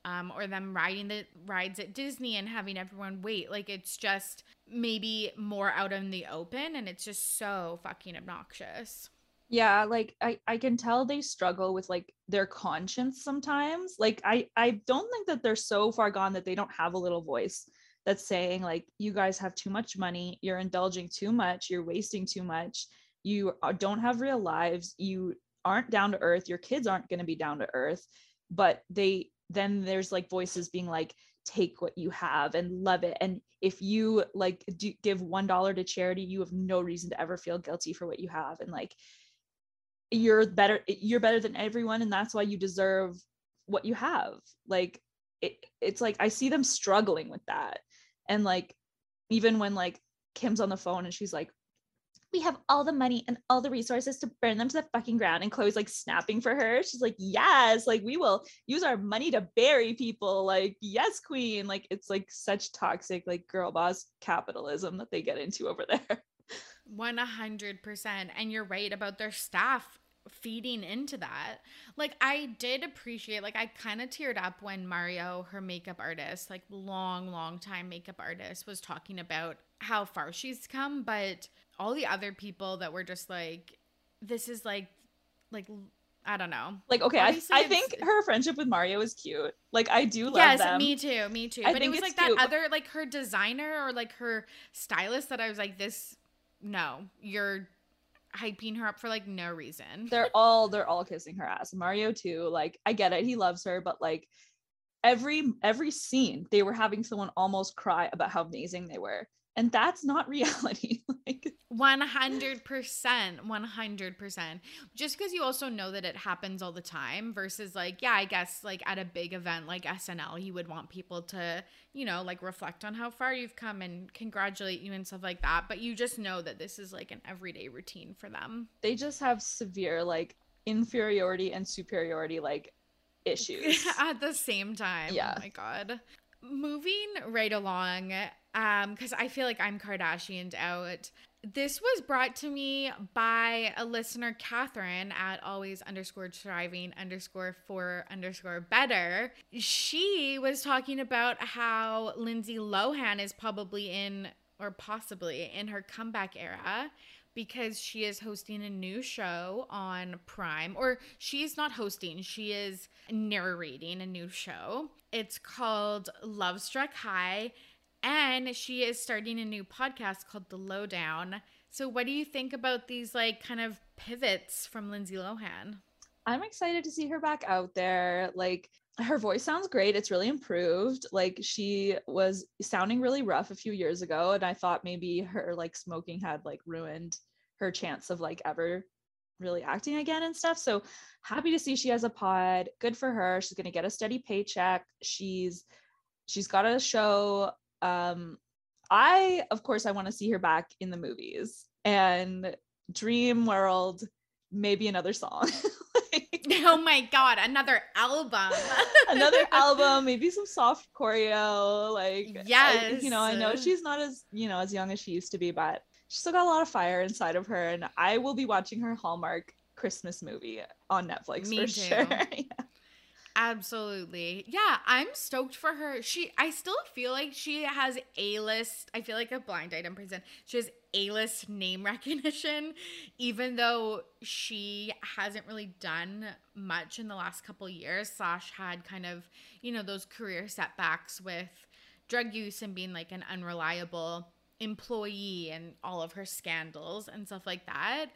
B: um, or them riding the rides at Disney and having everyone wait. Like it's just maybe more out in the open and it's just so fucking obnoxious.
C: yeah like I, I can tell they struggle with like their conscience sometimes like i i don't think that they're so far gone that they don't have a little voice that's saying like you guys have too much money you're indulging too much you're wasting too much you uh, don't have real lives you aren't down to earth your kids aren't going to be down to earth. But they then there's like voices being like take what you have and love it. And if you like do, give one dollar to charity you have no reason to ever feel guilty for what you have. And like you're better you're better than everyone and that's why you deserve what you have. Like it, it's like i see them struggling with that and like even when like kim's on the phone and she's like we have all the money and all the resources to burn them to the fucking ground and khloe's like snapping for her she's like yes like we will use our money to bury people like yes queen. Like it's like such toxic like girl boss capitalism that they get into over there. *laughs*
B: 100%. And you're right about their staff feeding into that. Like I did appreciate like I kind of teared up when Mario, her makeup artist, like long long time makeup artist was talking about how far she's come, but all the other people that were just like this is like like I don't know.
C: like okay I, I think her friendship with mario is cute like i do love
B: yes,
C: them
B: me too, me too.
C: I
B: but it was like that
C: cute, but-
B: other like her designer or like her stylist that I was like this no, you're hyping her up for like no reason.
C: they're *laughs* all they're all kissing her ass mario too like i get it he loves her but like every every scene they were having someone almost cry about how amazing they were and that's not *laughs* reality like
B: 100% 100% just because you also know that it happens all the time versus like yeah i guess like at a big event like snl you would want people to you know like reflect on how far you've come and congratulate you and stuff like that but you just know that this is like an everyday routine for them.
C: They just have severe like inferiority and superiority like issues. *laughs*
B: At the same time.
C: Yeah.
B: oh my god. Moving right along um because i feel like i'm kardashianed out This was brought to me by a listener, Catherine, at always underscore striving underscore for underscore better. She was talking about how Lindsay Lohan is probably in, or possibly in her comeback era because she is hosting a new show on Prime, or she's not hosting, she is narrating a new show. It's called Lovestruck High, and she is starting a new podcast called The Lowdown. So, what do you think about these like kind of pivots from Lindsay Lohan?
C: I'm excited to see her back out there. Like, her voice sounds great. It's really improved. Like she was sounding really rough a few years ago and I thought maybe her like smoking had like ruined her chance of like ever really acting again and stuff. So happy to see she has a pod. Good for her. She's going to get a steady paycheck. She's she's got a show um I of course I want to see her back in the movies and Dream World maybe another song. *laughs* *laughs*
B: oh my god, another album. *laughs*
C: another album, maybe some soft choreo. Like
B: yes,
C: I, you know, I know she's not as you know as young as she used to be, but she's still got a lot of fire inside of her. And I will be watching her Hallmark Christmas movie on Netflix Me for too. sure. yeah.
B: Absolutely. Yeah, I'm stoked for her. She I still feel like she has A-list. I feel like a blind item person. She has A-list name *laughs* recognition even though she hasn't really done much in the last couple years. Slash had kind of, you know, those career setbacks with drug use and being like an unreliable employee and all of her scandals and stuff like that.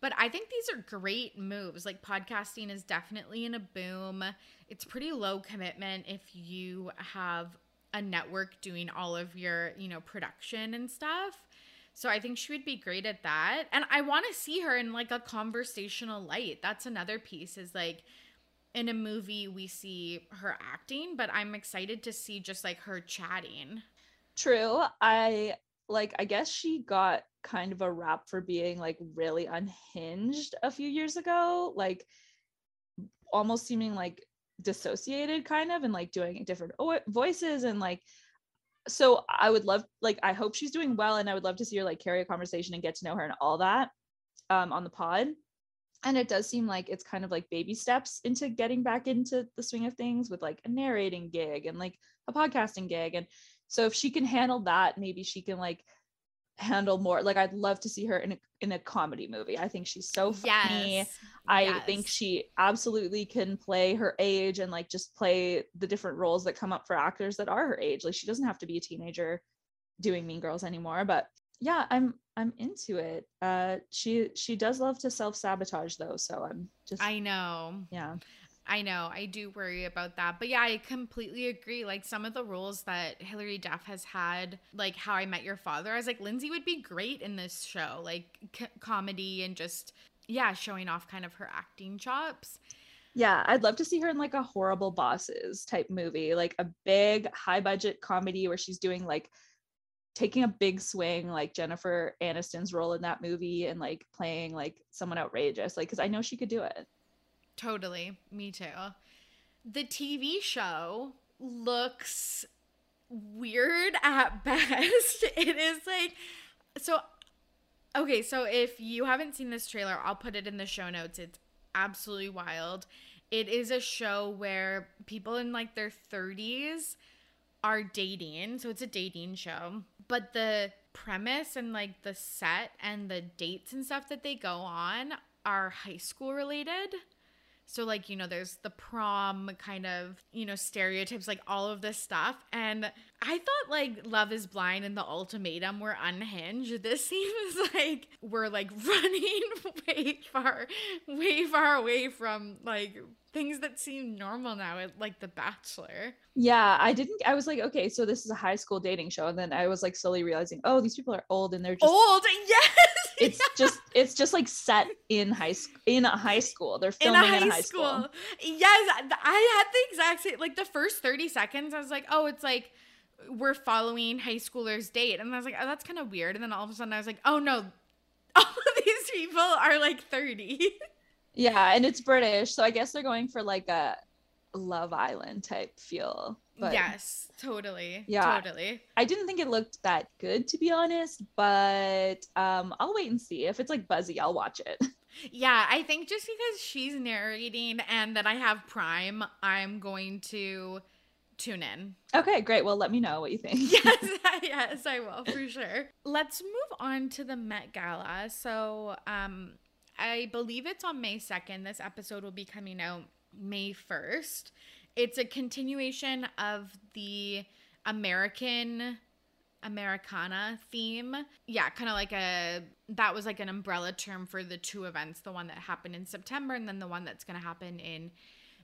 B: But I think these are great moves. Like podcasting is definitely in a boom. It's pretty low commitment if you have a network doing all of your, you know, production and stuff. So I think she would be great at that. And I want to see her in like a conversational light. That's another piece is like in a movie we see her acting, but I'm excited to see just like her chatting.
C: True. I like I guess she got kind of a rap for being like really unhinged a few years ago, like almost seeming like dissociated kind of and like doing different voices and like so I would love like I hope she's doing well and I would love to see her like carry a conversation and get to know her and all that um on the pod. And it does seem like it's kind of like baby steps into getting back into the swing of things with like a narrating gig and like a podcasting gig and so if she can handle that, maybe she can like handle more. Like I'd love to see her in a in a comedy movie. I think she's so funny. Yes. I yes. think she absolutely can play her age and like just play the different roles that come up for actors that are her age. Like she doesn't have to be a teenager doing Mean Girls anymore, but yeah, I'm I'm into it. Uh she she does love to self-sabotage though, so I'm just
B: I know.
C: Yeah.
B: I know. I do worry about that. But yeah, I completely agree. Like some of the roles that Hilary Duff has had, like How I Met Your Father, I was like, Lindsay would be great in this show, like c- comedy and just, yeah, showing off kind of her acting chops.
C: Yeah, I'd love to see her in like a horrible bosses type movie, like a big high budget comedy where she's doing like taking a big swing like Jennifer Aniston's role in that movie and like playing like someone outrageous like cuz I know she could do it.
B: Totally. Me too. The TV show looks weird at *laughs* best. It is like so okay, so if you haven't seen this trailer, I'll put it in the show notes. It's absolutely wild. It is a show where people in like their 30s are dating. So it's a dating show. But the premise and like the set and the dates and stuff that they go on are high school related. So, like, you know, there's the prom kind of, you know, stereotypes, like all of this stuff. And I thought, like, Love is Blind and The Ultimatum were unhinged. *laughs* This seems *laughs* like we're, like, *laughs* running way far, way far away from, like, things that seem normal now, like The Bachelor.
C: Yeah, I didn't, I was like, okay, so this is a high school dating show. And then I was, like, slowly realizing, oh, these people are old and they're just
B: old. Yes
C: it's just it's just like set in high school in a high school. They're filming in a high, in a high school. school.
B: yes i had the exact same like the first 30 seconds i was like oh it's like we're following high schoolers date. And i was like oh that's kind of weird. And then all of a sudden i was like oh no. *laughs* All of these people are like 30
C: yeah and it's british so i guess they're going for like a love island type feel But
B: yes, totally.
C: Yeah.
B: Totally.
C: I didn't think it looked that good to be honest, but um I'll wait and see. If it's like buzzy, I'll watch it. *laughs*
B: Yeah, I think just because she's narrating and that I have Prime, I'm going to tune in.
C: Okay, great. Well, let me know what you think. *laughs*
B: Yes, *laughs* yes, I will for sure. Let's move on to the Met Gala. So, um, I believe it's on May 2nd. This episode will be coming out May 1st. It's a continuation of the American Americana theme. Yeah, kind of like a that was like an umbrella term for the two events, the one that happened in September and then the one that's going to happen in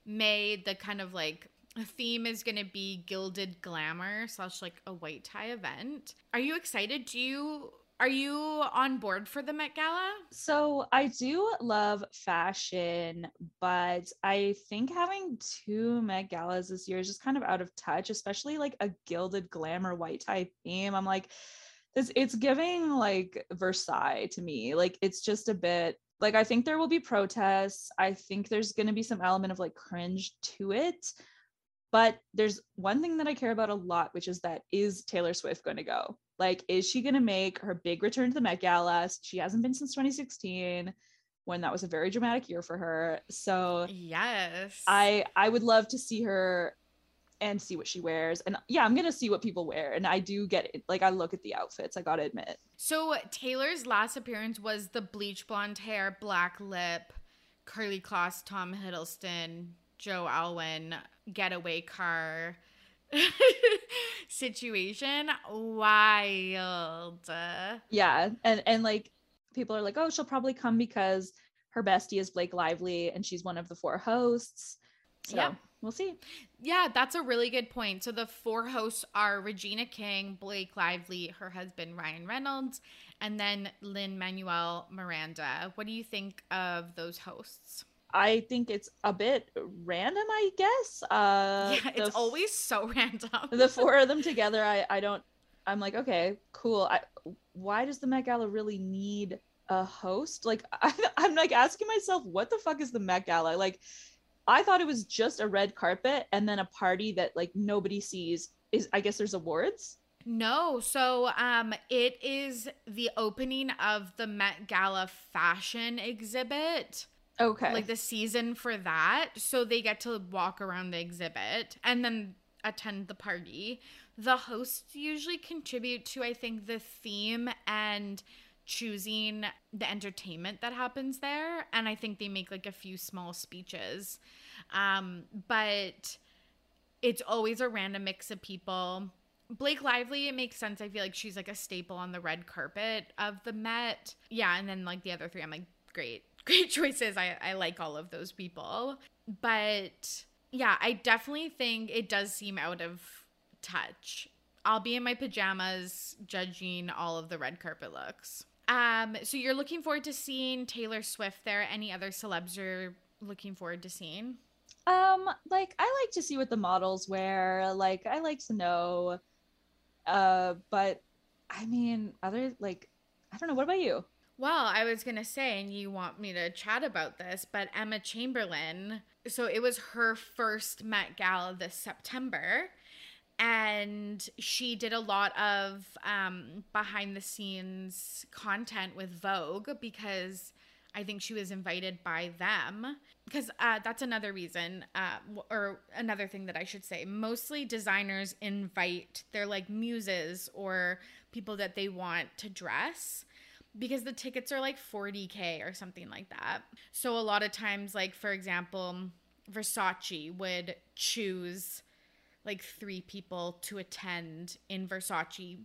B: May. The kind of like theme is going to be gilded glamour slash like a white tie event. Are you excited? Do you are you on board for the Met Gala?
C: So I do love fashion, but I think having two Met Galas this year is just kind of out of touch, especially like a gilded glamour white tie theme. I'm like, this it's giving like Versailles to me. Like it's just a bit like I think there will be protests. I think there's gonna be some element of like cringe to it. But there's one thing that I care about a lot, which is that is Taylor Swift going to go? Like, is she going to make her big return to the Met Gala? She hasn't been since 2016 when that was a very dramatic year for her. So
B: Yes.
C: I I would love to see her and see what she wears. And yeah, I'm gonna see what people wear. And I do get it. Like I look at the outfits, I gotta admit.
B: So Taylor's last appearance was the bleach blonde hair, black lip, curly claws, Tom Hiddleston, Joe Alwyn, getaway car *laughs* situation. Wild.
C: Yeah. And and like people are like, oh, she'll probably come because her bestie is Blake Lively and she's one of the four hosts. So
B: Yeah.
C: we'll see.
B: Yeah, that's a really good point. So the four hosts are Regina King, Blake Lively, her husband Ryan Reynolds, and then Lin-Manuel Miranda. What do you think of those hosts?
C: I think it's a bit random, I guess. Uh
B: yeah, it's always so *laughs* random.
C: the four of them together i i don't i'm like okay cool I, why does the met gala really need a host like *laughs* I, i'm like asking myself what the fuck is the met gala like i thought it was just a red carpet and then a party that like nobody sees is i guess there's awards
B: No, so um it is the opening of the Met Gala fashion exhibit.
C: Okay
B: Like the season for that. So they get to walk around the exhibit and then attend the party. The hosts usually contribute to I think the theme and choosing the entertainment that happens there and I think they make like a few small speeches. Um but it's always a random mix of people. Blake Lively, it makes sense. I feel like she's like a staple on the red carpet of the Met. Yeah, and then like the other three, I'm like, great, *laughs* great choices. I, I like all of those people. But yeah, I definitely think it does seem out of touch. I'll be in my pajamas judging all of the red carpet looks. Um, so you're looking forward to seeing Taylor Swift there. Any other celebs you're looking forward to seeing?
C: um like i like to see what the models wear like i like to know uh but i mean other like i don't know what about you
B: Well, I was going to say, and you want me to chat about this, but Emma Chamberlain, so it was her first Met Gala this September. And she did a lot of um, behind the scenes content with Vogue because I think she was invited by them. Because uh, that's another reason, uh, or another thing that I should say. Mostly designers invite their like muses or people that they want to dress because the tickets are like 40k or something like that. So a lot of times like for example, Versace would choose like 3 people to attend in Versace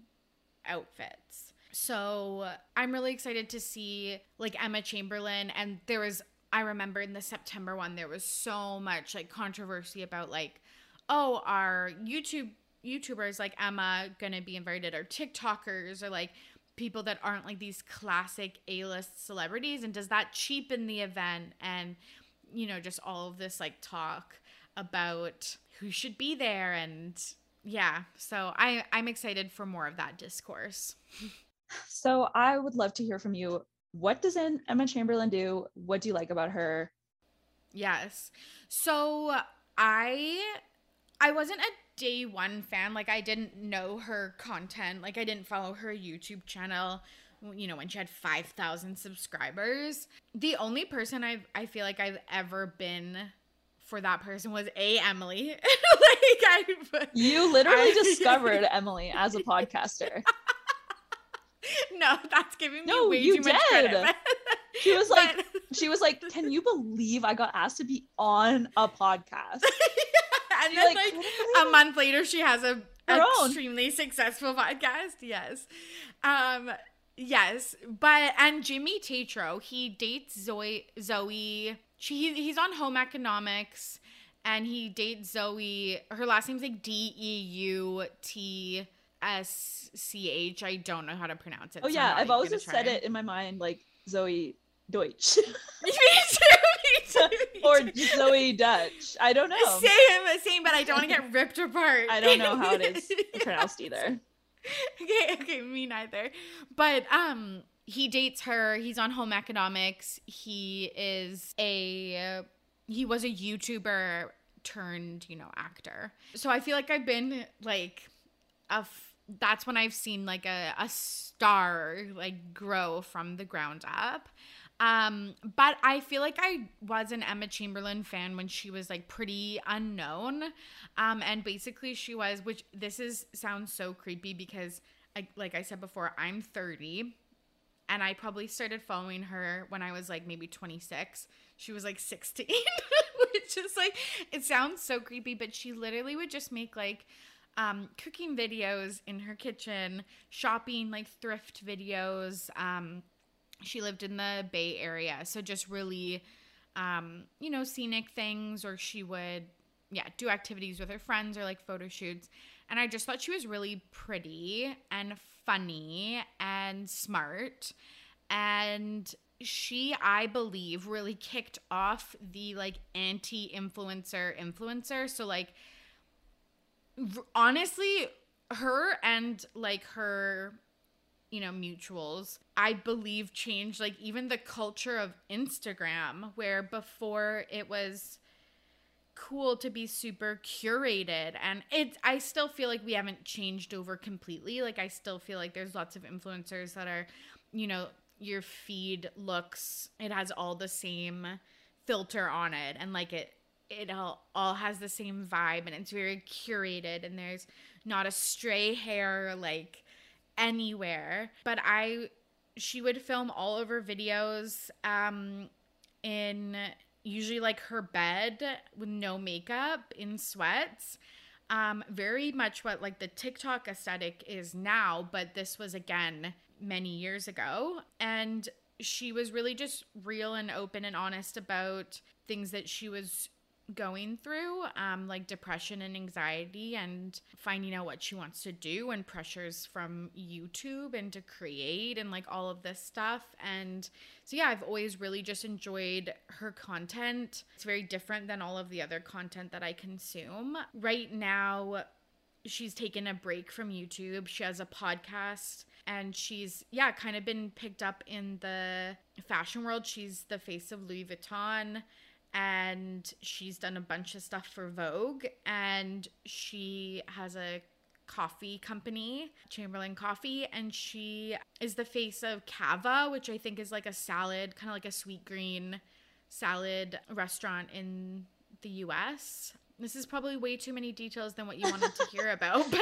B: outfits. So I'm really excited to see like Emma Chamberlain and there was I remember in the September one there was so much like controversy about like oh are YouTube YouTubers like Emma gonna be invited or TikTokers or like people that aren't like these classic A-list celebrities and does that cheapen the event and you know just all of this like talk about who should be there and yeah so I I'm excited for more of that discourse.
C: so i would love to hear from you what does emma chamberlain do what do you like about her
B: Yes. So I I wasn't a day one fan. Like I didn't know her content. Like I didn't follow her YouTube channel. You know when she had five thousand subscribers. The only person I I feel like I've ever been for that person was a Emily. *laughs* like I,
C: you literally
B: I- *laughs*
C: discovered Emily as a podcaster. *laughs*
B: no, that's giving me
C: No,
B: way
C: you
B: too much credit.
C: did. She was like,
B: but-
C: she was like, "Can you believe I got asked to be on a podcast?"
B: And then
C: like,
B: like a month later she has a extremely successful podcast. Yes. Um yes. But and jimmy tatro he dates zoe zoe. She he's on home economics and he dates zoe. Her last name's like d-e-u-t S C H. I don't know how to pronounce it.
C: Oh
B: so
C: yeah, I've always just said it in my mind like Zoe Deutsch. *laughs*
B: Me too. Me too. me
C: or. Zoe Dutch. I don't know.
B: Same, same, but I don't want to get ripped apart.
C: I don't know how it is *laughs* pronounced either.
B: okay, okay, me neither. But um he dates her. He's on home economics. He is a he was a YouTuber turned, you know, actor. So I feel like I've been like a f- that's when I've seen like a a star like grow from the ground up. Um, but I feel like I was an Emma Chamberlain fan when she was like pretty unknown. Um, and basically she was, which this is sounds so creepy because I, like I said before, I'm 30 and I probably started following her when I was like maybe 26. She was like 16, *laughs* which is like, it sounds so creepy, but she literally would just make like um, cooking videos in her kitchen, shopping, like thrift videos. Um, she lived in the Bay Area, so just really, um, you know, scenic things, or she would, yeah, do activities with her friends or like photo shoots. And I just thought she was really pretty and funny and smart. And she, I believe, really kicked off the like anti influencer influencer. So, like, honestly, her and like her you know mutuals i believe changed like even the culture of instagram where before it was cool to be super curated. And it i still feel like we haven't changed over completely. Like i still feel like there's lots of influencers that are you know your feed looks it has all the same filter on it. And like it it all, all has the same vibe and it's very curated and there's not a stray hair like anywhere but i she would film all of her videos um in usually like her bed with no makeup in sweats um very much what like the tiktok aesthetic is now but this was again many years ago. And she was really just real and open and honest about things that she was going through um like depression and anxiety and finding out what she wants to do and pressures from YouTube and to create and like all of this stuff. And so yeah I've always really just enjoyed her content. It's very different than all of the other content that I consume. Right now she's taken a break from YouTube. She has a podcast and she's yeah kind of been picked up in the fashion world. She's the face of Louis Vuitton and she's done a bunch of stuff for Vogue and she has a coffee company, Chamberlain Coffee, and she is the face of Cava, which I think is like a salad, kind of like a sweet green salad restaurant in the US. This is probably way too many details than what you wanted to hear *laughs* about, but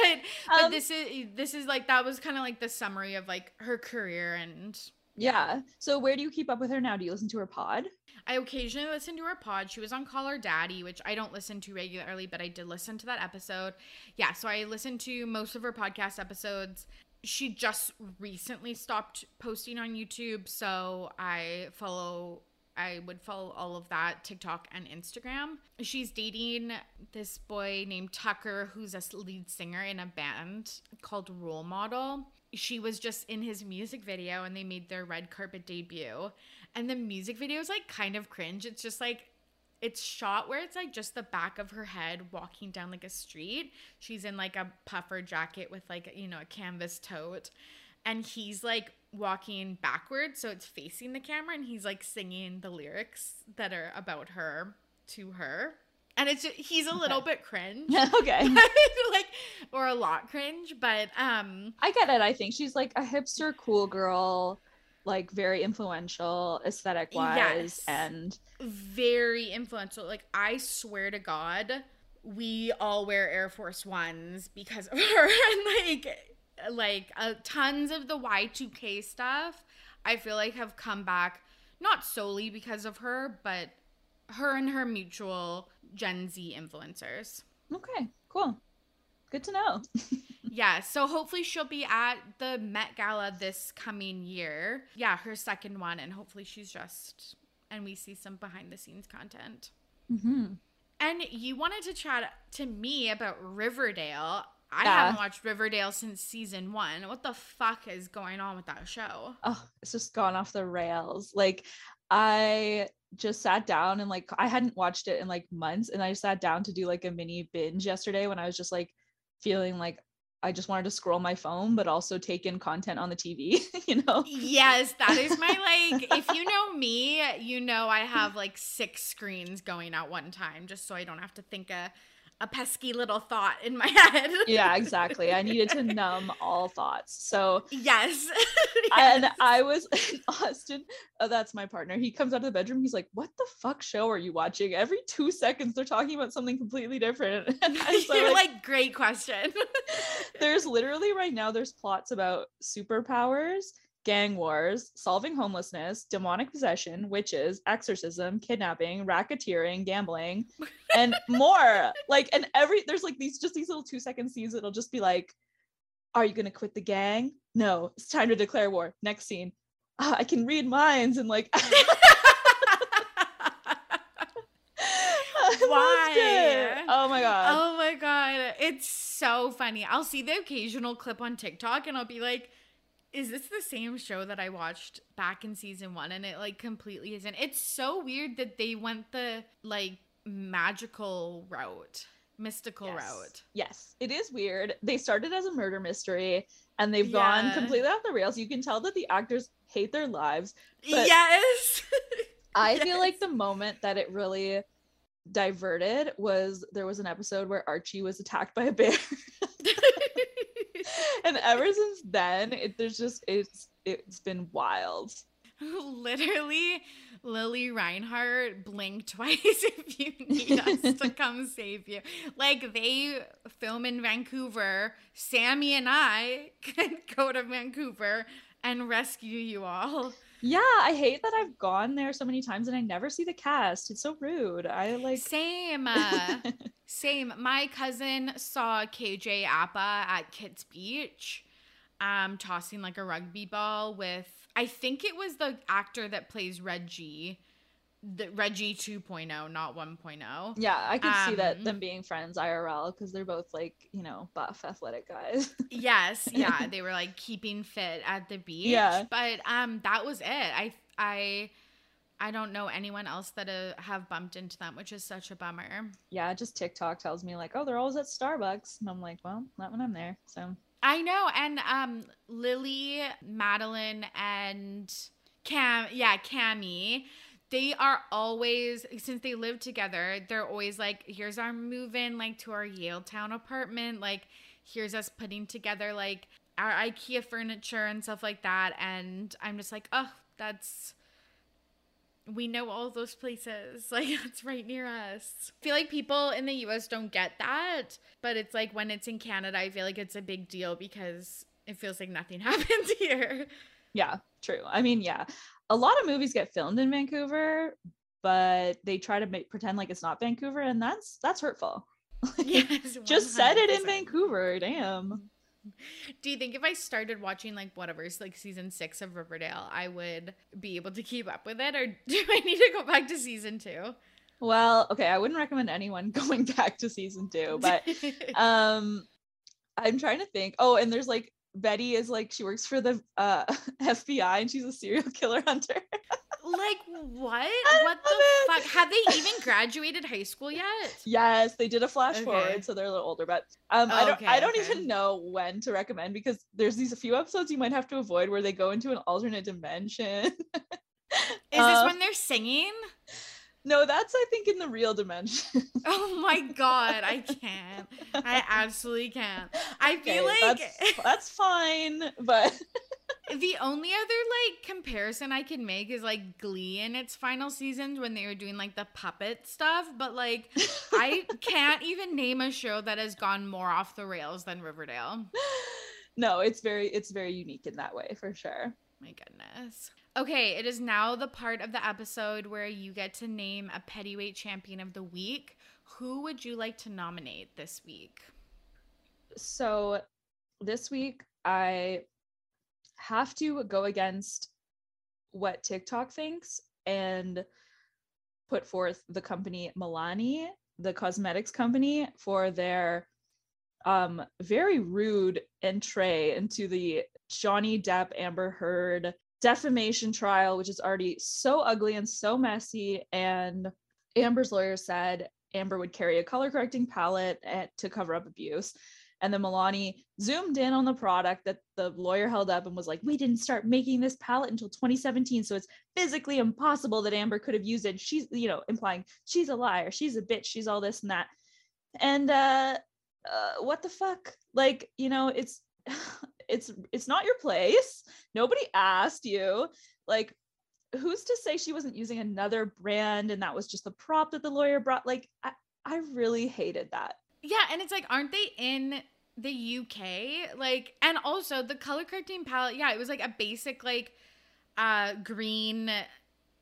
B: but
C: Um,
B: this is this is like that was kind of like the summary of like her career and
C: Yeah. So where do you keep up with her now? Do you listen to her pod?
B: I occasionally listen to her pod. She was on Call Her Daddy, which I don't listen to regularly, but I did listen to that episode. Yeah, so I listened to most of her podcast episodes. She just recently stopped posting on YouTube, so I follow I would follow all of that TikTok and Instagram. She's dating this boy named Tucker who's a lead singer in a band called Role Model. She was just in his music video and they made their red carpet debut. And the music video is like kind of cringe. It's just like it's shot where it's like just the back of her head walking down like a street. She's in like a puffer jacket with like, you know, a canvas tote. And he's like walking backwards, so it's facing the camera, and he's like singing the lyrics that are about her to her. and it's he's a little bit cringe. *laughs*
C: okay. *laughs*
B: like or a lot cringe, but um
C: I get it. I think she's like a hipster cool girl, like very influential aesthetic wise
B: Yes.
C: and
B: very influential. Like I swear to God, we all wear Air Force Ones because of *laughs* her, and like, like uh, tons of the Y two K stuff. I feel like have come back not solely because of her, but her and her mutual Gen Z influencers.
C: okay, cool. Good to know. *laughs*
B: yeah, so hopefully she'll be at the Met Gala this coming year. Yeah, her second one, and hopefully she's just and we see some behind the scenes content.
C: hmm
B: And you wanted to chat to me about Riverdale. I
C: Yeah.
B: haven't watched Riverdale since season one. What the fuck is going on with that show?
C: Oh, it's just gone off the rails. Like I just sat down and like I hadn't watched it in like months and I sat down to do like a mini binge yesterday when I was just like feeling like I just wanted to scroll my phone but also take in content on the TV, *laughs* you know.
B: Yes, that is my like. *laughs* if you know me, you know I have like six screens going at one time, just so I don't have to think a a pesky little thought in my *laughs* head.
C: yeah, exactly. I needed to numb all thoughts. So
B: Yes. *laughs*
C: and I was in *laughs* Austin. Oh, that's my partner. He comes out of the bedroom. He's like, "What the fuck show are you watching?" Every two seconds, they're talking about something completely different. And was
B: You're
C: like,
B: like, great question.
C: there's literally right now there's plots about superpowers, gang wars, solving homelessness, demonic possession, witches, exorcism, kidnapping, racketeering, gambling, *laughs* and more. Like, and every there's like these just these little two second scenes that'll just be like, "Are you gonna quit the gang? No, it's time to declare war." Next scene. "Ah, I can read minds and like *laughs*
B: Why?
C: Oh my god.
B: Oh my god, it's so funny. I'll see the occasional clip on TikTok and I'll be like, is this the same show that I watched back in season 1 and it like completely isn't. It's so weird that they went the like magical route, mystical
C: Yes.
B: route.
C: Yes, it is weird. They started as a murder mystery and they've gone completely off the rails. You can tell that the actors hate their lives.
B: Yes. *laughs*
C: I feel like the moment that it really diverted was there was an episode where Archie was attacked by a bear. *laughs* and ever since then, it, there's just it's it's been wild. *laughs*
B: Literally, Lili Reinhart, blink *laughs* twice if you need us to *laughs* come save you. Like they film in Vancouver. Sammy and I can go to Vancouver and rescue you all.
C: Yeah, I hate that I've gone there so many times and I never see the cast. It's so rude. I like
B: Same. uh, *laughs* Same. My cousin saw KJ Apa at Kits Beach, um, tossing like a rugby ball with I think it was the actor that plays Reggie, the Reggie 2.0, not 1.0.
C: Yeah, I can see that
B: Um,
C: them being friends IRL because they're both like, you know, buff athletic guys. *laughs*
B: Yes, yeah, they were like *laughs* keeping fit at the beach.
C: Yeah.
B: but um, that was it. I I I don't know anyone else that uh, have bumped into them, which is such a bummer.
C: yeah, just TikTok tells me like, oh, they're always at Starbucks. And I'm like, well, not when I'm there. So
B: I know, and um, Lili, Madelaine, and Cam, yeah, Cammy. They are always since they live together. They're always like, "Here's our move in, like to our Yaletown apartment. Like, here's us putting together like our IKEA furniture and stuff like that." And I'm just like, "Oh, that's." We know all those places. *laughs* Like, that's right near us. I feel like people in the US don't get that, but it's like when it's in Canada, I feel like it's a big deal because it feels like nothing *laughs* happens here.
C: yeah, true. I mean, yeah, a lot of movies get filmed in Vancouver, but they try to make pretend like it's not Vancouver, and that's that's hurtful. *laughs*
B: Yes.
C: Just set it in Vancouver. Damn. *laughs*
B: Do you think if I started watching like whatever's like season six of Riverdale, I would be able to keep up with it, or *laughs* do I need to go back to season two?
C: Well, okay, I wouldn't recommend anyone going back to season two, but um i'm trying to think oh and there's like betty is like she works for the uh *laughs* fbi and she's a serial killer hunter
B: like what? *laughs* What the
C: it.
B: fuck? Have they even graduated high school yet? *laughs*
C: yes they did a flash
B: Okay.
C: forward so they're a little older but um i don't i don't
B: okay.
C: even know when to recommend because there's these a few episodes you might have to avoid where they go into an alternate dimension
B: Is this
C: Uh,
B: when they're singing?
C: No, that's I think in the real dimension. *laughs*
B: oh my god, I can't. I absolutely can't. I
C: Okay,
B: feel like
C: that's, *laughs* that's fine, but *laughs*
B: the only other like comparison I can make is like Glee in its final seasons when they were doing like the puppet stuff, but like I can't even name a show that has gone more off the rails than Riverdale.
C: no, it's very it's very unique in that way for sure.
B: My goodness. Okay, it is now the part of the episode where you get to name a Pettyweight champion of the week. Who would you like to nominate this week?
C: So this week I have to go against what TikTok thinks and put forth the company Milani, the cosmetics company, for their um very rude entree into the Johnny Depp Amber Heard defamation trial, which is already so ugly and so messy. And Amber's lawyer said Amber would carry a color correcting palette at, to cover up abuse. And then Milani zoomed in on the product that the lawyer held up and was like, We didn't start making this palette until 2017. So it's physically impossible that Amber could have used it. She's, you know, implying she's a liar, she's a bitch, she's all this and that. And uh, uh what the fuck? Like, you know, it's it's it's not your place. Nobody asked you. Like, who's to say she wasn't using another brand and that was just the prop that the lawyer brought? Like, I, I really hated that.
B: Yeah, and it's like, aren't they in the UK? Like, and also the color correcting palette, yeah, it was like a basic like uh green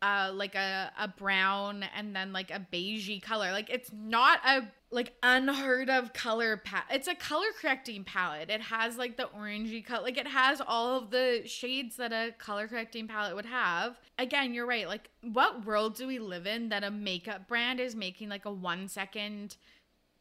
B: uh like a a brown and then like a beigey color. Like it's not a like unheard of color palette. It's a color correcting palette. It has like the orangey color. Like it has all of the shades that a color correcting palette would have. Again, you're right. Like what world do we live in that a makeup brand is making like a 1 second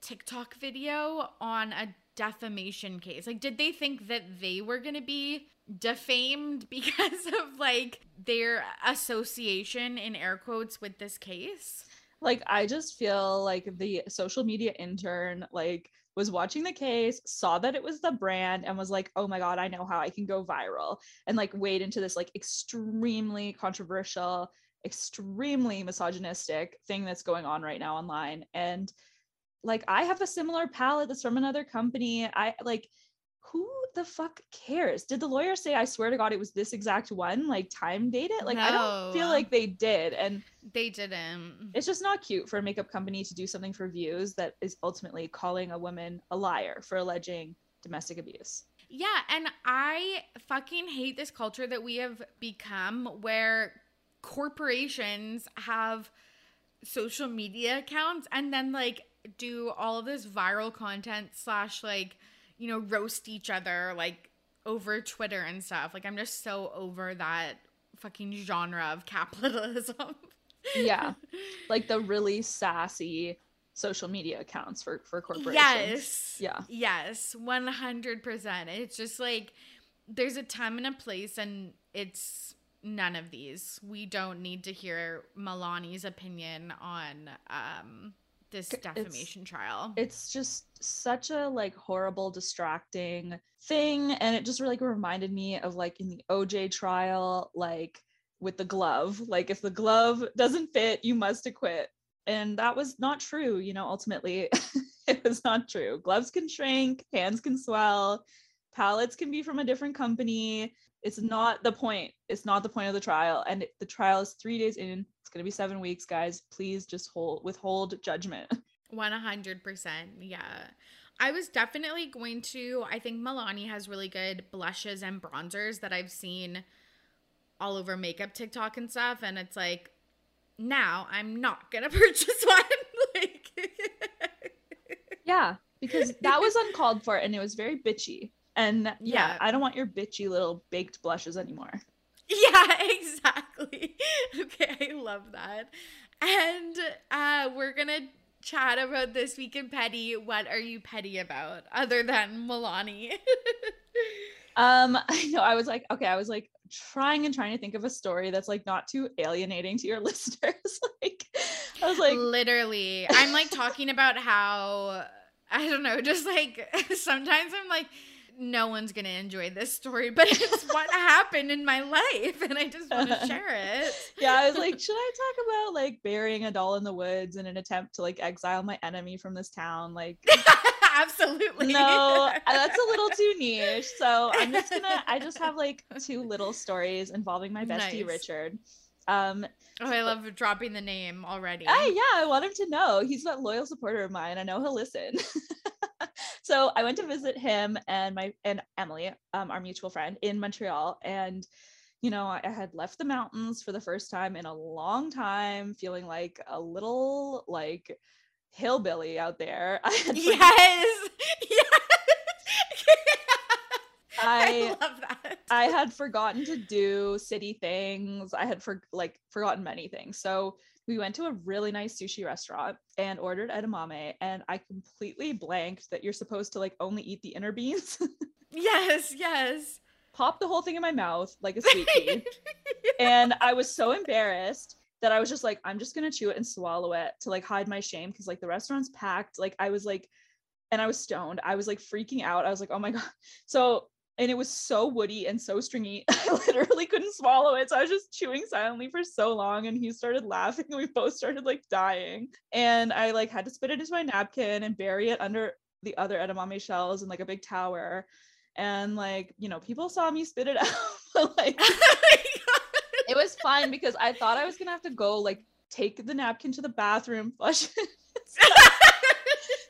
B: TikTok video on a defamation case. Like, did they think that they were going to be defamed *laughs* because of like their association in air quotes with this case?
C: Like, I just feel like the social media intern, like, was watching the case, saw that it was the brand, and was like, oh my God, I know how I can go viral. And like, wade into this like extremely controversial, extremely misogynistic thing that's going on right now online. And like I have a similar palette that's from another company. I like who the fuck cares? Did the lawyer say I swear to god it was this exact one like time date it? Like I don't feel like they did and
B: They didn't.
C: it's just not cute for a makeup company to do something for views that is ultimately calling a woman a liar for alleging domestic abuse.
B: Yeah, and I fucking hate this culture that we have become where corporations have social media accounts and then like do all of this viral content slash like you know roast each other like over Twitter and stuff. Like I'm just so over that fucking genre of capitalism. *laughs*
C: Yeah. *laughs* like the really sassy social media accounts for for corporations.
B: Yes.
C: Yeah.
B: Yes, 100%. It's just like there's a time and a place, and it's none of these. We don't need to hear Milani's opinion on um, this
C: It's-
B: defamation trial.
C: it's just such a like horrible distracting thing and it just really like, reminded me of like in the oj trial like with the glove like if the glove doesn't fit you must acquit. And that was not true you know ultimately *laughs* it was not true. Gloves can shrink hands can swell palettes can be from a different company. It's not the point it's not the point of the trial and the trial is three days in it's going to be seven weeks guys. Please just hold withhold judgment *laughs*
B: 100%. Yeah. I was definitely going to. I think Milani has really good blushes and bronzers that I've seen all over makeup TikTok and stuff. And it's like, now I'm not going *laughs* to purchase one. *laughs* like, *laughs*
C: Yeah, because that was uncalled for and it was very bitchy. And yeah,
B: Yeah.
C: I don't want your bitchy little baked blushes anymore.
B: Yeah, exactly. Okay, I love that. And uh we're gonna chat about this week in petty. What are you petty about other than Milani? *laughs*
C: Um, *laughs* I know I was like, okay, I was like trying and trying to think of a story that's like not too alienating to your *laughs* listeners. like I was like,
B: Literally. I'm like talking about how I don't know, just like sometimes I'm like no one's gonna enjoy this story, but it's what *laughs* happened in my life, and I just want to *laughs* share it.
C: Yeah, I was like, should I talk about like burying a doll in the woods in an attempt to like exile my enemy from this town? Like, *laughs*
B: absolutely.
C: No, that's a little too niche. So I'm just gonna. I just have like two little stories involving my bestie
B: Nice.
C: Richard. Um,
B: Oh, I love dropping the name already.
C: Hey, yeah, I want him to know. He's a loyal supporter of mine. I know he'll listen. So I went to visit him and my and Emily, um, our mutual friend, in Montreal. And you know, I had left the mountains for the first time in a long time, feeling like a little like hillbilly out there. *laughs* I had
B: Yes. *laughs* Yes. *laughs* I,
C: I
B: love that.
C: I had forgotten to do city things. I had for like forgotten many things. So we went to a really nice sushi restaurant and ordered edamame and I completely blanked that you're supposed to like only eat the inner beans. *laughs*
B: yes, yes.
C: Pop the whole thing in my mouth like a sweetie. *laughs* and I was so embarrassed that I was just like I'm just going to chew it and swallow it to like hide my shame cuz like the restaurant's packed. Like I was like and I was stoned. I was like freaking out. I was like, "Oh my god." So and it was so woody and so stringy. *laughs* I literally couldn't swallow it. So I was just chewing silently for so long and he started laughing and we both started like dying. And I like had to spit it into my napkin and bury it under the other edamame shells in like a big tower. And like, you know, people saw me spit it *laughs* out. but like
B: Oh my God.
C: it was fine because I thought I was gonna have to go like take the napkin to the bathroom, flush it. *laughs*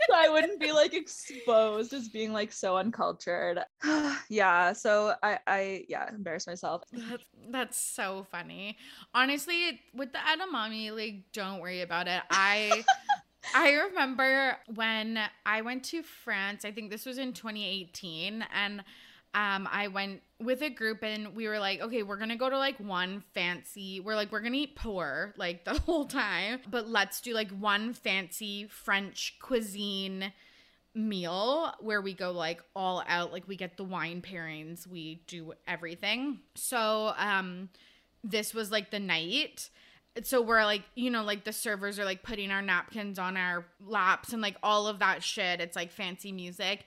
C: so I wouldn't be like exposed as being like so uncultured. *sighs* yeah, so I I yeah, embarrassed myself.
B: That's, that's so funny. Honestly, with the edamame, like, don't worry about it. I *laughs* I remember when I went to France. I think this was in 2018, and um, I went with a group, and we were like, okay, we're gonna go to like one fancy. We're like, we're gonna eat poor like *laughs* the whole time, but let's do like one fancy French cuisine meal where we go like all out like we get the wine pairings we do everything. So um this was like the night. So we're like you know like the servers are like putting our napkins on our laps and like all of that shit. It's like fancy music.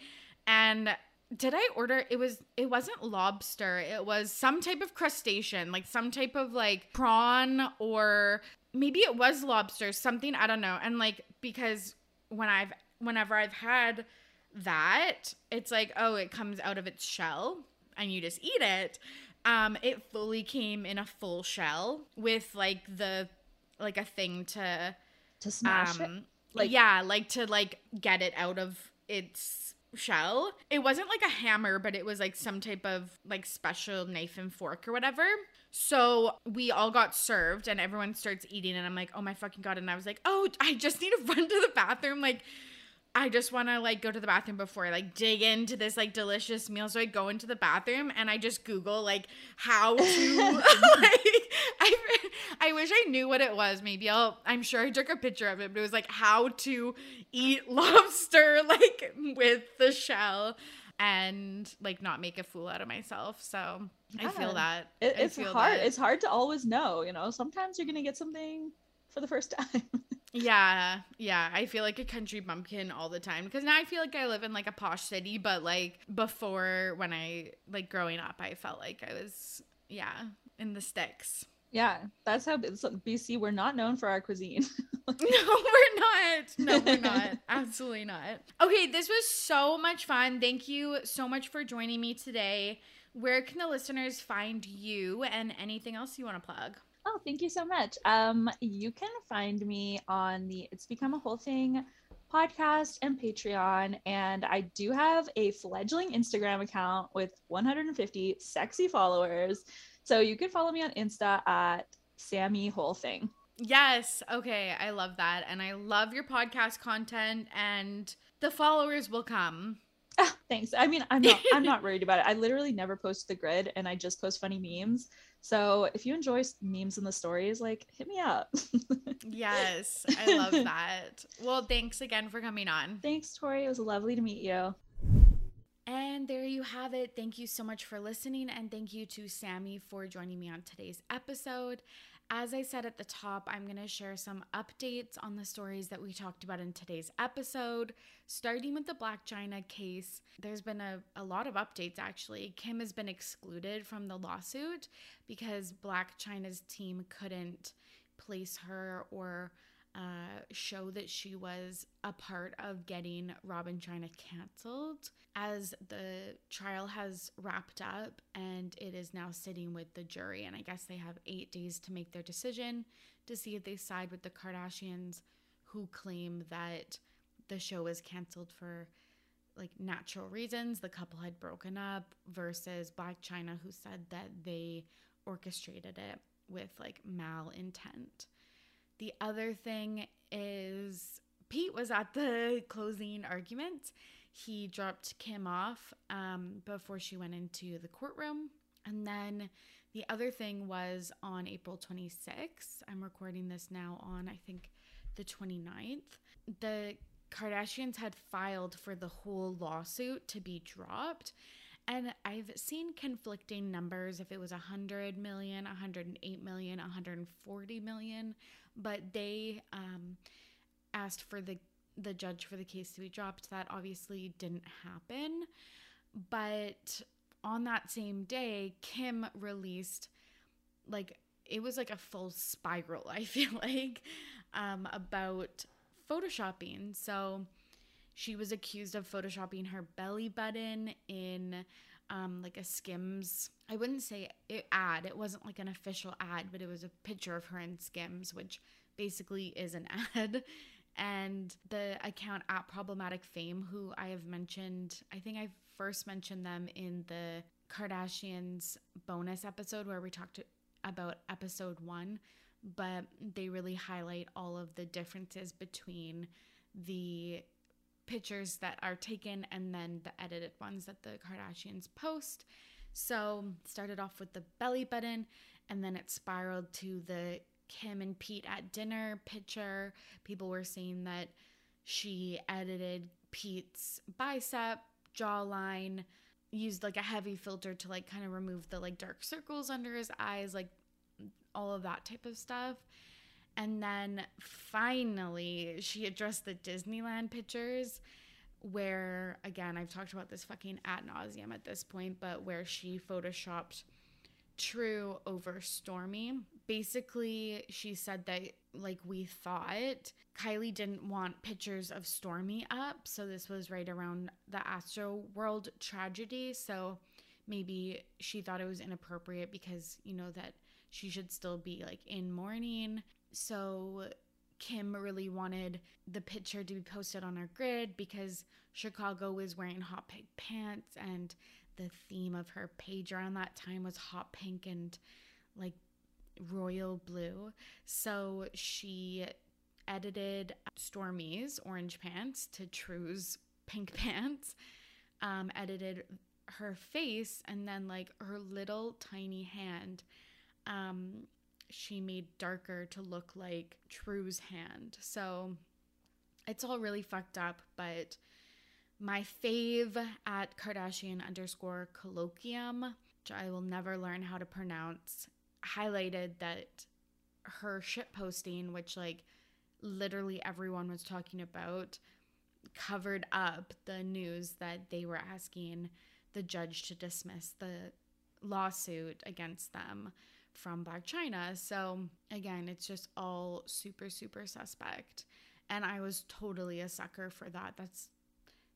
B: And did i order it was it wasn't lobster it was some type of crustacean like some type of like prawn or maybe it was lobster something i don't know and like because when i've whenever i've had that it's like oh it comes out of its shell and you just eat it um it fully came in a full shell with like the like a thing to
C: To smash it.
B: um
C: Like-
B: yeah like to like get it out of its shell. It wasn't like a hammer but it was like some type of like special knife and fork or whatever. So we all got served and everyone starts eating and i'm like oh my fucking god. And i was like oh i just need to *laughs* run to the bathroom. Like I just want to like go to the bathroom before I like dig into this like delicious meal. So I go into the bathroom and I just Google like how to *laughs* like I I wish I knew what it was. Maybe I'll I'm sure I took a picture of it, but it was like how to eat *laughs* lobster like with the shell and like not make a fool out of myself. So I feel that.
C: It,
B: I
C: it's
B: feel
C: hard.
B: that.
C: It's hard to always know, you know. Sometimes you're gonna get something for the first *laughs* time.
B: Yeah, yeah. I feel like a country bumpkin all the time because now I feel like I live in like a posh city, but like before when I like growing up, I felt like I was yeah in the sticks.
C: yeah, that's how BC. We're not known for our cuisine. *laughs* *laughs*
B: No, we're not. No, we're not. *laughs* Absolutely not. Okay, this was so much fun. Thank you so much for joining me today. Where can the listeners find you and anything else you want to plug?
C: Oh, thank you so much. Um, you can find me on the It's Become a Whole Thing podcast and Patreon. And I do have a fledgling Instagram account with 150 sexy followers. So you can follow me on Insta at Sammy Whole Thing.
B: Yes. Okay. I love that. And I love your podcast content and the followers will come.
C: Ah, thanks. I mean, I'm not I'm not worried about it. I literally never post the grid and I just post funny memes. So if you enjoy memes and the stories, like hit me up. *laughs*
B: Yes. I love that. Well, thanks again for coming on.
C: Thanks, Tori. It was lovely to meet you.
B: And there you have it. Thank you so much for listening. And thank you to Sammy for joining me on today's episode. As I said at the top, I'm going to share some updates on the stories that we talked about in today's episode. Starting with the Blac Chyna case, there's been a, a lot of updates actually. Kim has been excluded from the lawsuit because Blac Chyna's team couldn't place her or uh, show that she was a part of getting Rob & Chyna canceled as the trial has wrapped up and it is now sitting with the jury. And I guess they have eight days to make their decision to see if they side with the Kardashians who claim that the show was canceled for like natural reasons. The couple had broken up versus Blac Chyna who said that they orchestrated it with like malintent. The other thing is Pete was at the closing argument. He dropped Kim off um, before she went into the courtroom. And then the other thing was on April 26th. I'm recording this now on, I think, the 29th. The Kardashians had filed for the whole lawsuit to be dropped. And I've seen conflicting numbers if it was 100 million, 108 million, 140 million, but they um, asked for the the judge for the case to be dropped. That obviously didn't happen. But on that same day, Kim released like it was like a full spiral, *laughs* I feel like, um, about photoshopping. So she was accused of photoshopping her belly button in um, like a Skims. I wouldn't say it, ad. It wasn't like an official ad, but it was a picture of her in Skims, which basically is an *laughs* ad. And the account at Problematic Fame, who I have mentioned, I think I first mentioned them in the Kardashians bonus episode where we talked about episode one, but they really highlight all of the differences between the pictures that are taken and then the edited ones that the Kardashians post. So, started off with the belly button and then it spiraled to the Kim and Pete at dinner picture. People were saying that she edited Pete's bicep, jawline, used like a heavy filter to like kind of remove the like dark circles under his eyes, like all of that type of stuff. And then finally, she addressed the Disneyland pictures, where again, I've talked about this fucking ad nauseum at this point, but where she photoshopped True over Stormy. Basically, she said that, like we thought, Kylie didn't want pictures of Stormy up. So, this was right around the Astro World tragedy. So, maybe she thought it was inappropriate because, you know, that she should still be like in mourning. So Kim really wanted the picture to be posted on our grid because Chicago was wearing hot pink pants and the theme of her page around that time was hot pink and like royal blue. So she edited Stormy's orange pants to True's pink pants, um, edited her face, and then like her little tiny hand um, she made darker to look like True's hand. So it's all really fucked up, but my fave at Kardashian underscore kolloquium, which I will never learn how to pronounce, highlighted that her shit posting, which like literally everyone was talking about, covered up the news that they were asking the judge to dismiss the lawsuit against them from Blac Chyna. So again, it's just all super, super suspect. And I was totally a sucker for that. That's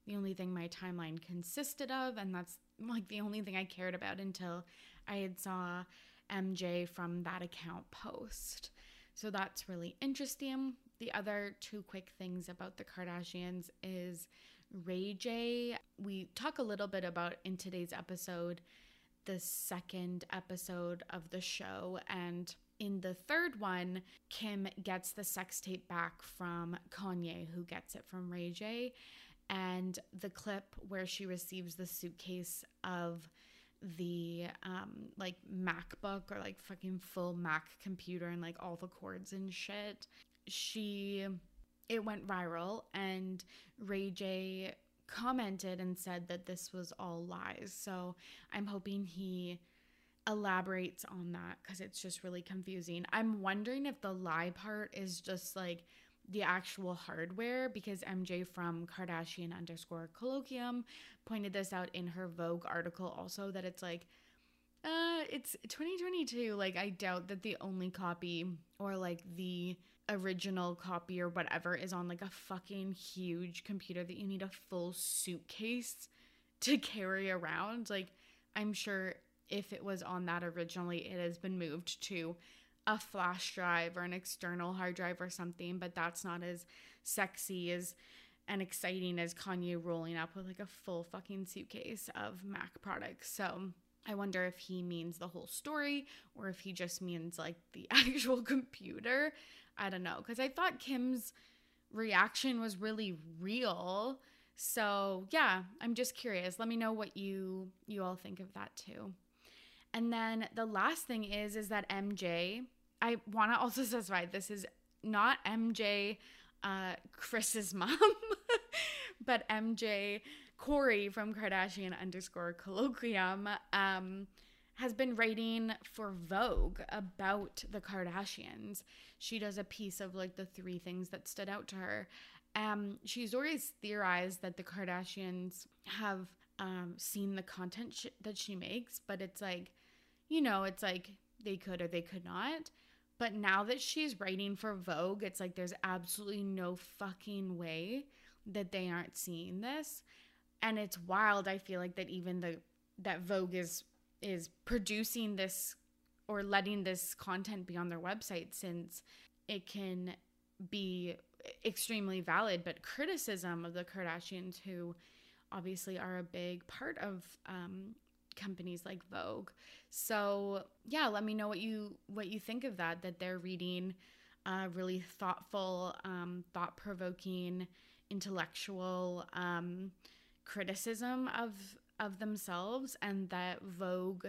B: the only thing my timeline consisted of. And that's like the only thing I cared about until I had saw MJ from that account post. So that's really interesting. The other two quick things about the Kardashians is Ray J. We talk a little bit about in today's episode the second episode of the show. And in the third one, Kim gets the sex tape back from Kanye, who gets it from Ray J. And the clip where she receives the suitcase of the um like MacBook or like fucking full Mac computer and like all the cords and shit. She it went viral and Ray J commented and said that this was all lies. So I'm hoping he elaborates on that because it's just really confusing. I'm wondering if the lie part is just like the actual hardware because MJ from Kardashian underscore kolloquium pointed this out in her Vogue article also that it's like uh it's 2022 like I doubt that the only copy or like the original copy or whatever is on like a fucking huge computer that you need a full suitcase to carry around like I'm sure if it was on that originally it has been moved to a flash drive or an external hard drive or something, but that's not as sexy as and exciting as Kanye rolling up with like a full fucking suitcase of Mac products. So I wonder if he means the whole story or if he just means like the *laughs* actual computer. I don't know. Because I thought Kim's reaction was really real. So yeah, I'm just curious. Let me know what you you all think of that too. And then the last thing is is that MJ I want to *laughs* also specify this is not MJ, uh, Kris's *laughs* mom, but MJ Corey from Kardashian underscore kolloquium um, has been writing for Vogue about the Kardashians. She does a piece of like the three things that stood out to her. Um, she's always theorized that the Kardashians have um, seen the content sh- that she makes, but it's like, you know, it's like they could or they could not. But now that she's writing for Vogue, it's like there's absolutely no fucking way that they aren't seeing this. And it's wild, I feel like that even the that Vogue is is producing this or letting this content be on their website since it can be extremely valid, but criticism of the Kardashians, who obviously are a big part of um, companies like Vogue. So yeah, let me know what you what you think of that. That they're reading uh, really thoughtful, um, thought provoking, intellectual um, criticism of of themselves, and that Vogue,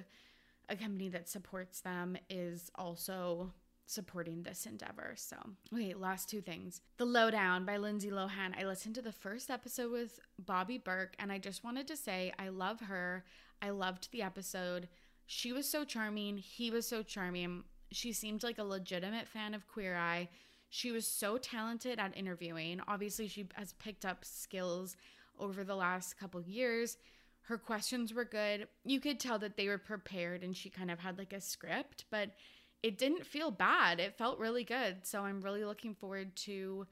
B: a company that supports them, is also supporting this endeavor. So, okay, last two things. The Lowdown by Lindsay Lohan. I listened to the first episode with Bobby Berk and I just wanted to say I love her. I loved the episode. She was so charming. He was so charming. She seemed like a legitimate fan of Queer Eye. She was so talented at interviewing. Obviously, she has picked up skills over the last couple years. Her questions were good. You could tell that they were prepared and she kind of had like a script, but it didn't feel bad. It felt really good. So I'm really looking forward to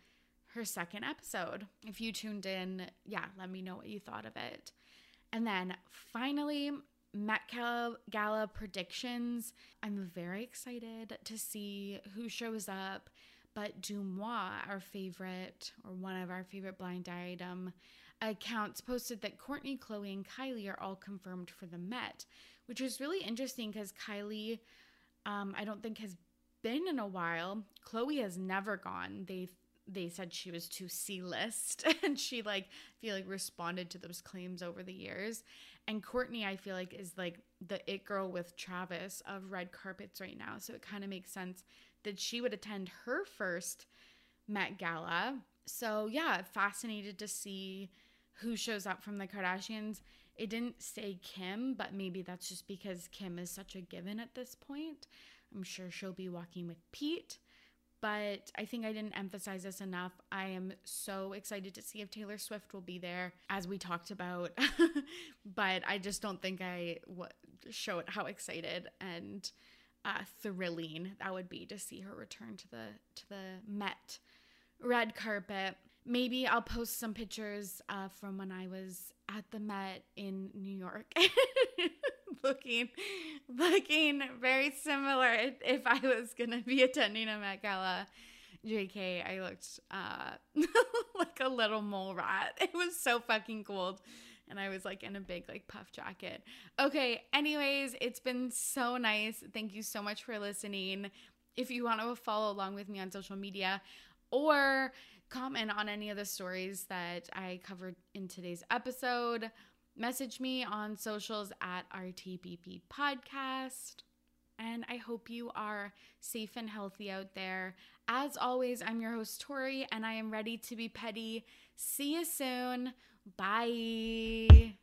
B: her second episode. If you tuned in, yeah, let me know what you thought of it. And then finally, Met Gala predictions. I'm very excited to see who shows up. But DeuxMoi, our favorite, or one of our favorite blind item accounts, posted that Kourtney, Khloe, and Kylie are all confirmed for the Met, which is really interesting because Kylie, um, I don't think has been in a while. Khloe has never gone. They they said she was too C list *laughs* and she like feel like responded to those claims over the years. And Kourtney, I feel like, is like the it girl with Travis of red carpets right now. So it kind of makes sense that she would attend her first Met Gala. So yeah, fascinated to see who shows up from the Kardashians. It didn't say Kim, but maybe that's just because Kim is such a given at this point. I'm sure she'll be walking with Pete but I think I didn't emphasize this enough. I am so excited to see if Taylor Swift will be there, as we talked about. *laughs* but I just don't think I w- showed how excited and uh, thrilling that would be to see her return to the to the Met red carpet. Maybe I'll post some pictures uh, from when I was at the Met in New York. *laughs* looking looking very similar if I was gonna be attending a Met Gala. JK, I looked uh, *laughs* like a little mole rat. It was so fucking cold. And I was like in a big like puff jacket. Okay, anyways, it's been so nice. Thank you so much for listening. If you want to follow along with me on social media or comment on any of the stories that I covered in today's episode, Message me on socials at RTBP Podcast. And I hope you are safe and healthy out there. As always, I'm your host, Tori, and I am ready to be petty. See you soon. Bye.